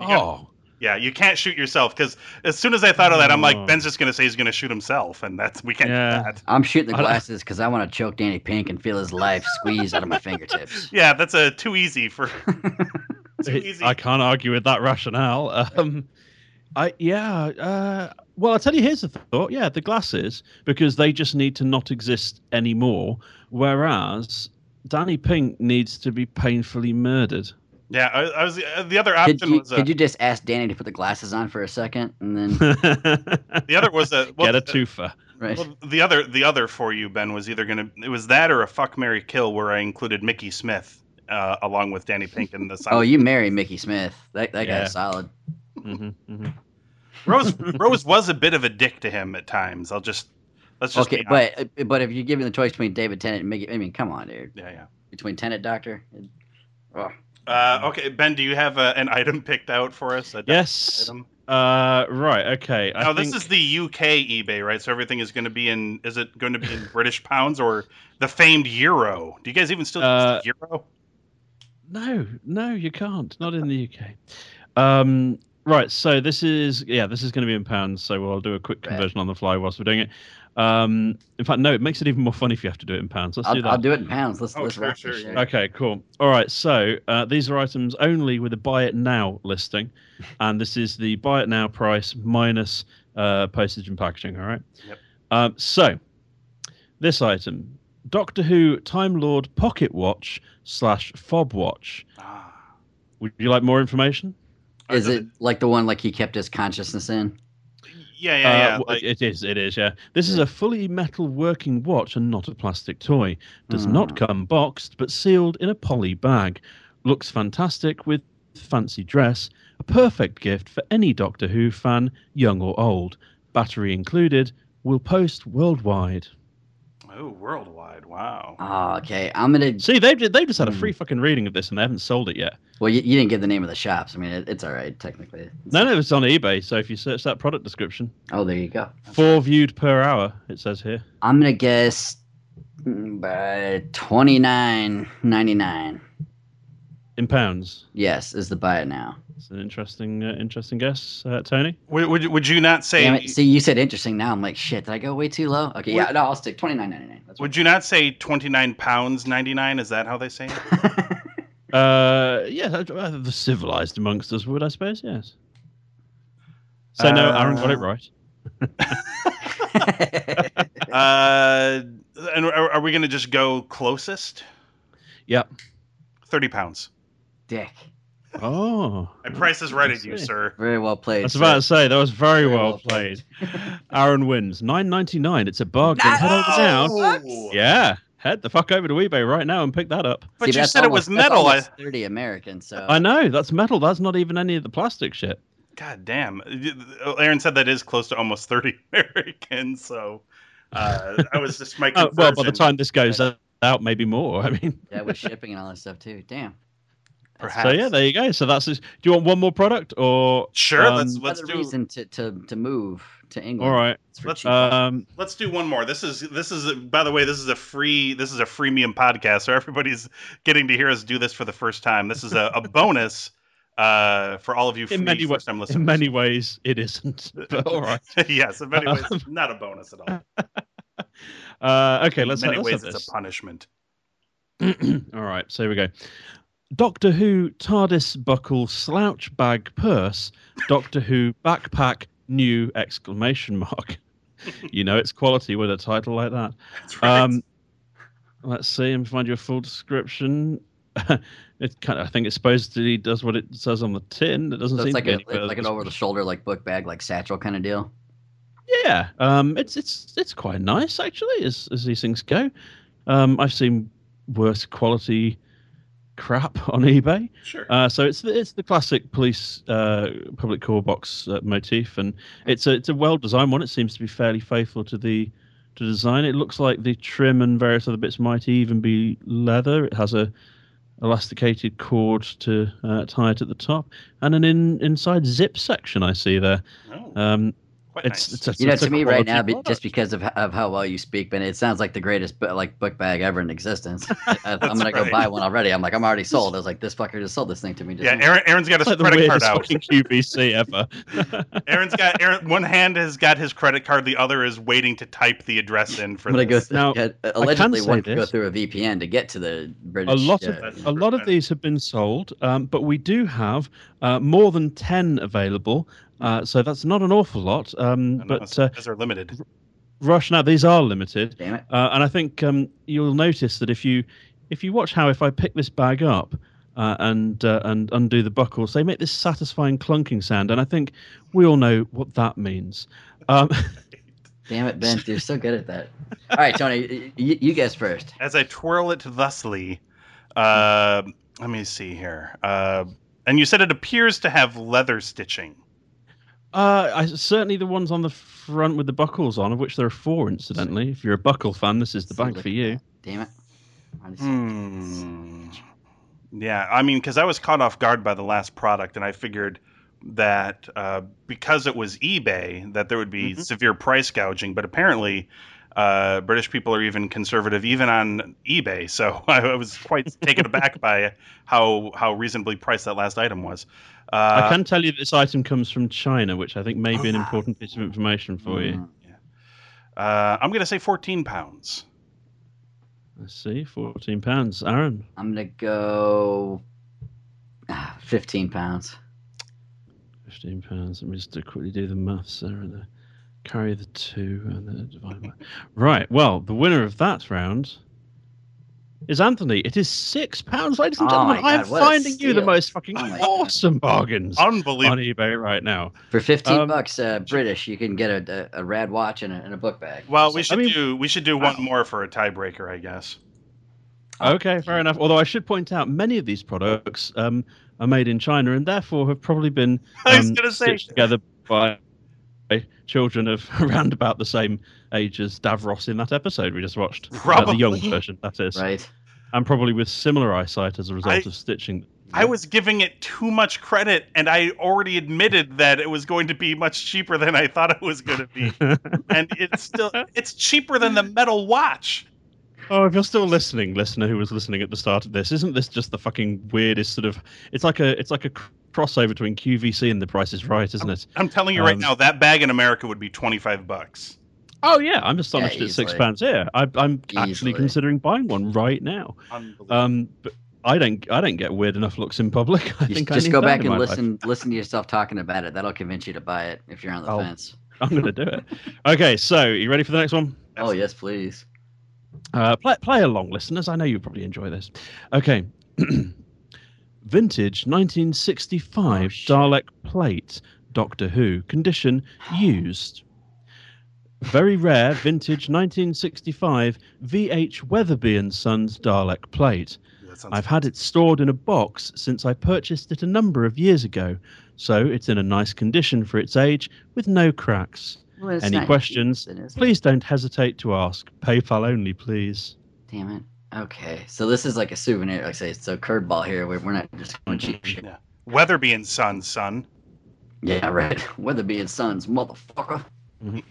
You got- Oh. Yeah, you can't shoot yourself because as soon as I thought of that, I'm like, Oh. Ben's just gonna say he's gonna shoot himself, and that's we can't Yeah. do that. I'm shooting the glasses because I want to choke Danny Pink and feel his life squeeze out of my fingertips. Yeah, that's a too easy for too easy. I can't argue with that rationale. Um, I yeah. Uh, well, I'll tell you. Here's the thought. Yeah, the glasses because they just need to not exist anymore. Whereas Danny Pink needs to be painfully murdered. Yeah, I, I was uh, the other Could option you, was uh, could you just ask Danny to put the glasses on for a second and then the other was a well, Get a the- twofer. right? Well, the other the other for you, Ben, was either gonna it was that or a fuck Mary kill where I included Mickey Smith uh, along with Danny Pink in the. oh, you marry Mickey Smith. That that Yeah. guy's solid. hmm hmm Rose Rose was a bit of a dick to him at times. I'll just let's just Okay, but but if you're given the choice between David Tennant and Mickey, I mean, come on, dude. yeah, yeah. Between Tennant Doctor. Oh, Uh, okay, Ben, do you have a, an item picked out for us? A Yes. Item? Uh, right. Okay. I No, think, this is the UK eBay, right? So everything is going to be in. Is it going to be in British pounds or the famed euro? Do you guys even still Uh, use the euro? No, no, you can't. Not in the UK. Um, right. So this is yeah, this is going to be in pounds. So I'll do a quick Right. conversion on the fly whilst we're doing it. Um, in fact, no, it makes it even more fun if you have to do it in pounds. Let's do I'll, that. I'll do it in pounds. Let's Oh, let's sure, sure, yeah. Okay, cool. All right, so uh, these are items only with a buy it now listing, and this is the buy it now price minus uh, postage and packaging. All right. Yep. Um, so this item, Doctor Who Time Lord Pocket Watch slash Fob Watch. Ah. Would you like more information? Is Uh, it like the one like he kept his consciousness in? Yeah, yeah, Uh, yeah. w- like- it is. It is. Yeah. This is a fully metal working watch and not a plastic toy. Does not Hmm. come boxed, but sealed in a poly bag. Looks fantastic with fancy dress. A perfect gift for any Doctor Who fan, young or old. Battery included. Will post worldwide. Oh, worldwide! Wow. Oh, okay. I'm gonna. See, they've they've just had a Hmm. free fucking reading of this and they haven't sold it yet. Well, you, you didn't get the name of the shops. I mean, it, it's all right technically. No, no, it's on eBay. So if you search that product description, Oh, there you go. four viewed per hour, it says here. I'm gonna guess mm, by twenty nine ninety nine. In pounds. Yes, is the buy it now. It's an interesting, uh, interesting guess, uh, Tony. Would, would, you- would you not say? Damn it. See, you said interesting. Now I'm like, shit. Did I go way too low? Okay, yeah. No, I'll stick twenty nine ninety nine. That's Would you not say twenty nine pounds ninety nine? Is that how they say it? Uh, yeah, uh, the civilized amongst us would, I suppose. Yes. So no, Aaron got it Uh, right. uh, and are, are we going to just go closest? Yep. Thirty pounds. Dick. Oh, My price is right I at you, sir. Very well played. I was sir. about to say that was very, Very well well played. played. Aaron wins nine ninety nine. It's a bargain. Head over now. Oh! Yeah, head the fuck over to eBay right now and pick that up. But See, you that's said it was almost- that's metal. I, Thirty American. So I know that's metal. That's not even any of the plastic shit. God damn. Aaron said that is close to almost 30 Americans, so uh, I was just making. Oh, well, by the time this goes out, maybe more. I mean, yeah, with shipping and all that stuff too. Damn. Perhaps. so yeah, there you go. So that's. Just, do you want one more product or? Sure, um, let's let's Another do reason to, to to move to England. All right. Let's- Um, let's do one more. This is this is by the way, this is a free this is a freemium podcast, so everybody's getting to hear us do this for the first time. This is a, a bonus uh, for all of you in many ways, listeners. in many ways, it isn't. But all right. yes, in many ways, Um, not a bonus at all. Uh, okay, let's, in many let's ways, have it's this. a punishment. All right, so here we go. Doctor Who TARDIS buckle slouch bag purse. Doctor Who backpack new exclamation mark. you know it's quality with a title like that. Right. Um, let's see and find you a full description. it kind of, I think it supposedly does what it says on the tin. It doesn't So seem like to be a like an over the shoulder like book bag like satchel kind of deal. Yeah, um, it's it's it's quite nice actually, as as these things go. Um, I've seen worse quality crap on eBay. sure. Uh, so it's the, it's the classic police uh, public call box uh, motif, and it's a it's a well designed one. It seems to be fairly faithful to the to design. It looks like the trim and various other bits might even be leather. It has a elasticated cord to uh, tie it at the top, and an in, inside zip section I see there. Oh, Um, quite it's, nice. it's a, You know, it's a to me right now, product. just because of, of how well you speak, Ben, it sounds like the greatest bu- like book bag ever in existence. I, I'm gonna go buy one already. I'm like, I'm already sold. I was like, this fucker just sold this thing to me. Just yeah. Aaron, Aaron's got his like credit card out. QVC ever. Aaron's got Aaron. One hand has got his credit card. The other is waiting to type the address in for I'm gonna go. this. Through, Now, yeah, can allegedly, say one can go through a VPN to get to the British. a lot uh, of That's a lot of these have been sold, um, but we do have uh, more than ten available. Uh, so that's not an awful lot. Um, I know, but uh, those are limited. Rush now these are limited, Damn it! uh, and I think um, you'll notice that if you if you watch how if I pick this bag up uh, and uh, and undo the buckles, they make this satisfying clunking sound, and I think we all know what that means. Um, Damn it, Ben. You're so good at that. All right, Tony, you, you guess first. As I twirl it thusly, uh, let me see here. Uh, and you said it appears to have leather stitching. Uh, I, certainly the ones on the front with the buckles on, of which there are four, incidentally. If you're a buckle fan, this is the So bag look for you. Damn it. I Hmm. Yeah, I mean, because I was caught off guard by the last product, and I figured that uh, because it was eBay, that there would be Mhm. severe price gouging. But apparently, uh, British people are even conservative, even on eBay. So I was quite taken aback by how how reasonably priced that last item was. Uh, I can tell you this item comes from China, which I think may be an important piece of information for you. Mm. uh, I'm going to say 14 pounds. Let's see, fourteen pounds. Aaron, I'm going to go ah, 15 pounds. fifteen pounds. Let me just quickly do the maths there and the, carry the two and then divide by. Right. Well, the winner of that round is Anthony. It is six pounds, ladies and Oh gentlemen. my I am God, what a finding you the most fucking Oh my awesome bargains on Unbelievable. eBay right now. For 15 Um, bucks uh, British, you can get a, a, a rad watch and a, and a book bag. Well, we I should mean- do we should do one more for a tiebreaker, I guess. Okay, fair enough. Although I should point out, many of these products um, are made in China and therefore have probably been I was um, gonna say- stitched together by children of around about the same age as Davros in that episode we just watched. Uh, the young version, that is. Right? And probably with similar eyesight as a result I- of stitching. I was giving it too much credit, and I already admitted that it was going to be much cheaper than I thought it was going to be. and it's still it's cheaper than the metal watch. Oh, if you're still listening, listener who was listening at the start of this, isn't this just the fucking weirdest sort of? It's like a it's like a crossover between QVC and The Price is Right, isn't it? I'm telling you right Um, now, that bag in America would be 25 bucks. Oh yeah, I'm astonished Yeah, at six pounds Yeah, I, I'm actually considering buying one right now. Um, but I don't I don't get weird enough looks in public. I You think I just need go back and my life. listen listen to yourself talking about it. That'll convince you to buy it if you're on the I'll- fence. I'm going to do it. Okay, so you ready for the next one? Oh, yes, please. Uh, play, play along, listeners. I know you probably enjoy this. Okay. Vintage 1965 Oh. Dalek plate, Doctor Who. Condition used. Very rare vintage 1965 VH Weatherby and Sons Dalek plate. I've had it stored in a box since I purchased it a number of years ago, so it's in a nice condition for its age with no cracks. Well, Any not questions? used, then, is it? Please don't hesitate to ask. PayPal only, please. Damn it. Okay, so this is like a souvenir. Like I say, it's a curveball here. We're, we're not just going cheap shit. Yeah. Weatherby and Sons, son. Yeah, right. Weatherby and Sons, motherfucker. Mhm.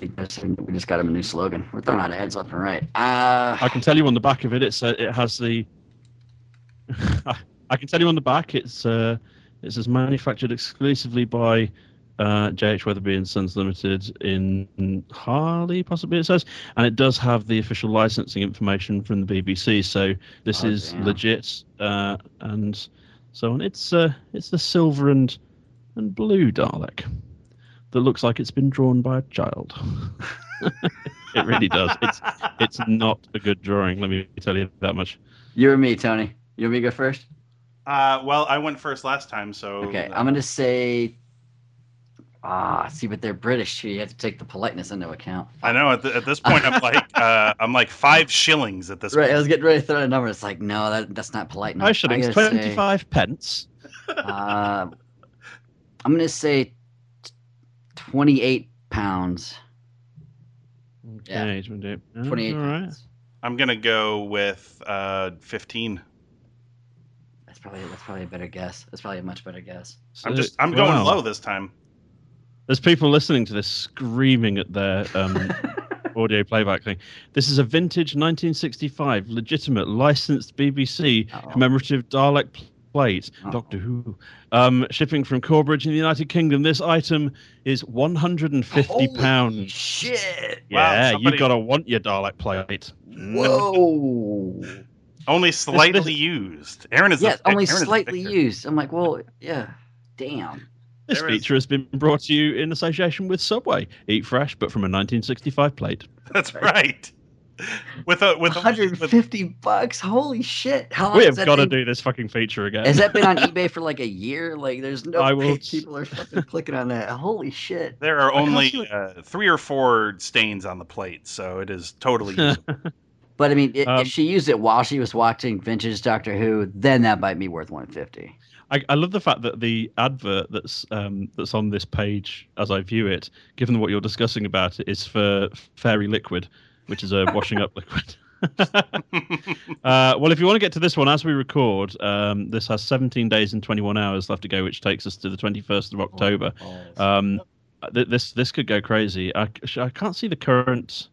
We just, we just got him a new slogan. We're throwing out ads left and right. Uh, I can tell you on the back of it, it's uh, it has the. I can tell you on the back, it's uh, it says manufactured exclusively by uh, JH Weatherby and Sons Limited in Harley, possibly it says, and it does have the official licensing information from the BBC. So this Oh, is damn. legit, uh, and so on. It's uh, it's the silver and and blue Dalek that looks like it's been drawn by a child. it really does. It's it's not a good drawing. Let me tell you that much. you or me, Tony? You want me to go first? Uh, well, I went first last time, so Okay, I'm gonna say. Ah, see, but they're British too. You have to take the politeness into account. I know at, the, at this point I'm like uh, I'm like five shillings at this point. Right, I was getting ready to throw a number. It's like, no, that that's not polite enough. I I should have gotta say, twenty-five pence. uh, I'm gonna say t- 28 pounds. Yeah. Okay, 28. Oh, 28 all right. pounds. I'm gonna go with uh, 15. That's probably that's probably a better guess. That's probably a much better guess. I'm just I'm going wow. low this time. There's people listening to this screaming at their um, audio playback thing. This is a vintage 1965 legitimate licensed BBC Uh-oh. commemorative Dalek plate, Uh-oh. Doctor Who. Um, shipping from Corbridge in the United Kingdom. This item is 150 Holy pounds. Shit! Wow, Yeah, somebody- you gotta want your Dalek plate. Whoa! Only slightly this- used. Aaron is the yeah, only Aaron slightly victor. used. I'm like, well, yeah. Damn. This There is- feature has been brought to you in association with Subway. Eat fresh, but from a 1965 plate. That's right. with a with a, with, 150 bucks. Holy shit! How we have got to do this fucking feature again. Has that been on eBay for like a year? Like, there's no I way will- people are fucking clicking on that. Holy shit! there are only uh, three or four stains on the plate, so it is totally. But I mean, i Um, if she used it while she was watching vintage Doctor Who, then that might be worth 150. I, I love the fact that the advert that's um, that's on this page, as I view it, given what you're discussing about it, is for Fairy Liquid, which is a washing up liquid. uh, well, if you want to get to this one as we record, um, this has 17 days and 21 hours left to go, which takes us to the 21st of October. Um, th- this this could go crazy. I, I can't see the current.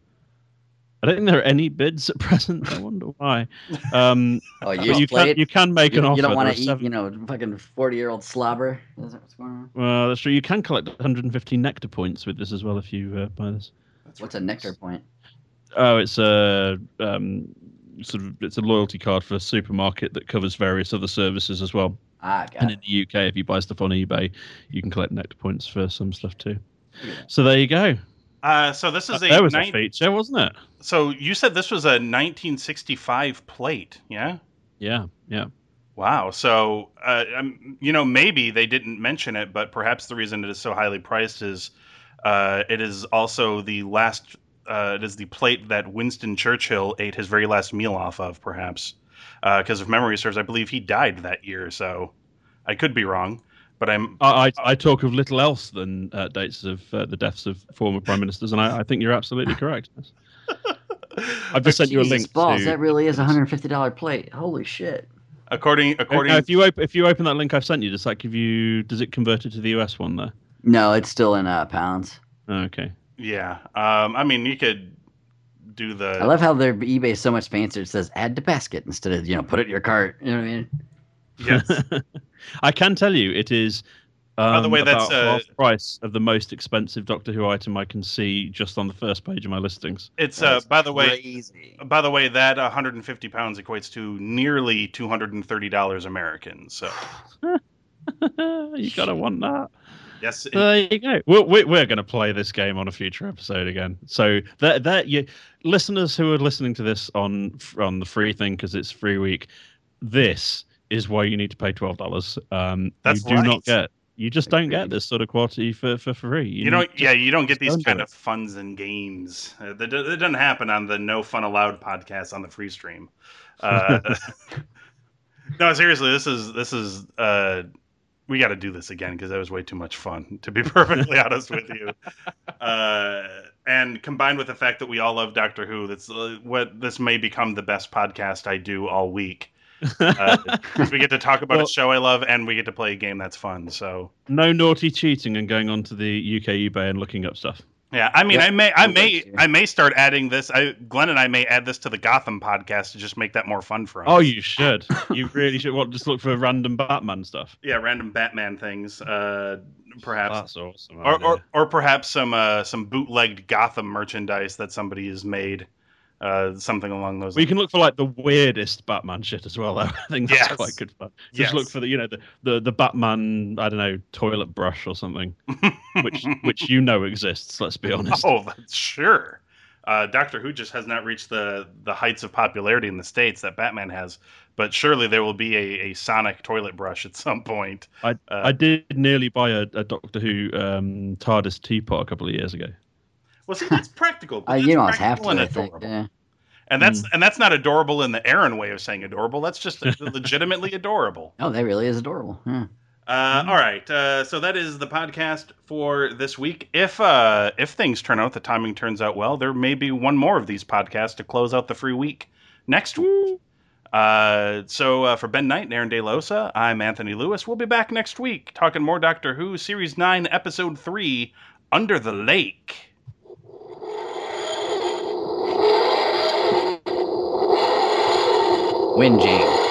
I don't think there are any bids at present. I wonder why. Um, oh, you, you played? can you can make you, an offer. you don't want to are eat, seven- you know, fucking 40 year old slobber. Is that what's going on? Well, that's true. You can collect 150 nectar points with this as well if you uh, buy this. What's a nectar point? Oh, it's a um, sort of it's a loyalty card for a supermarket that covers various other services as well. Ah, got And it. in the UK, if you buy stuff on eBay, you can collect nectar points for some stuff too. Yeah. So there you go. Uh, so this is a That was nine- a feature, wasn't it? so you said this was a 1965 plate, yeah? Yeah, yeah. Wow. So, uh, um, you know, maybe they didn't mention it, but perhaps the reason it is so highly priced is uh, it is also the last. Uh, it is the plate that Winston Churchill ate his very last meal off of, perhaps, because if memory serves, I believe he died that year. So, I could be wrong, but I'm. I, I, I talk of little else than uh, dates of uh, the deaths of former prime ministers, and I, I think you're absolutely correct. I've just sent you a Jesus link. balls, to, that really is a $150 plate. Holy shit. According according Now, if you open if you open that link I've sent you, does that give you? Does it convert it to the US one there? No, it's still in uh, pounds. Okay. yeah, um, I mean, you could do the. I love how their eBay is so much fancier. It says add to basket instead of, you know, put it in your cart. You know what I mean? Yes. I can tell you it is. Um, the way, that's, about uh, half the price of the most expensive Doctor Who item I can see just on the first page of my listings. It's uh, by the way, crazy. By the way, that 150 pounds equates to nearly 230 dollars American. So you gotta want that. yes, it- There you go. We're, we're, we're going to play this game on a future episode again. So that that you listeners who are listening to this on on the free thing because it's free week, this is why you need to pay twelve dollars. Um, That's you do right. not get. You just don't get this sort of quality for, for free. you don't. need- Yeah, you don't get these don't kind it. of funs and games. Uh, that, that doesn't happen on the No Fun Allowed podcast on the free stream. Uh, no, seriously, this is this is. Uh, we got to do this again because that was way too much fun. To be perfectly honest with you, uh, and combined with the fact that we all love Doctor Who, that's uh, what this may become the best podcast I do all week. Uh, we get to talk about Well- a show I love, and we get to play a game that's fun. So no naughty cheating and going onto the UK eBay and looking up stuff. yeah, I mean, Yep. I may, I Good may, work, I may start adding this. I, Glenn and I may add this to the Gotham podcast to just make that more fun for us. Oh, you should. You really should. Well, Just look for random Batman stuff. yeah, random Batman things, uh, perhaps, That's awesome. or, or or perhaps some uh, some bootlegged Gotham merchandise that somebody has made, uh, something along those. We can look for like the weirdest Batman shit as well. Though. I think that's Yes. quite good fun. Just look for the you know the, the the Batman I don't know toilet brush or something, which which you know exists. Let's be honest. Oh, sure. Uh, Doctor Who just has not reached the the heights of popularity in the states that Batman has, but surely there will be a, a Sonic toilet brush at some point. I uh, I did nearly buy a, a Doctor Who um, TARDIS teapot a couple of years ago. Well, see, that's practical. Uh, That's you almost have to, and think. adorable. Yeah. And that's and that's not adorable in the Aaron way of saying adorable. That's just legitimately adorable. Oh, that really is adorable. Yeah. Uh, all right, uh, so that is the podcast for this week. If uh, if things turn out, the timing turns out well, there may be one more of these podcasts to close out the free week next week. Uh, so uh, for Ben Knight and Aaron De Losa, I'm Anthony Lewis. We'll be back next week talking more Doctor Who, Series Nine, Episode Three, Under the Lake. James.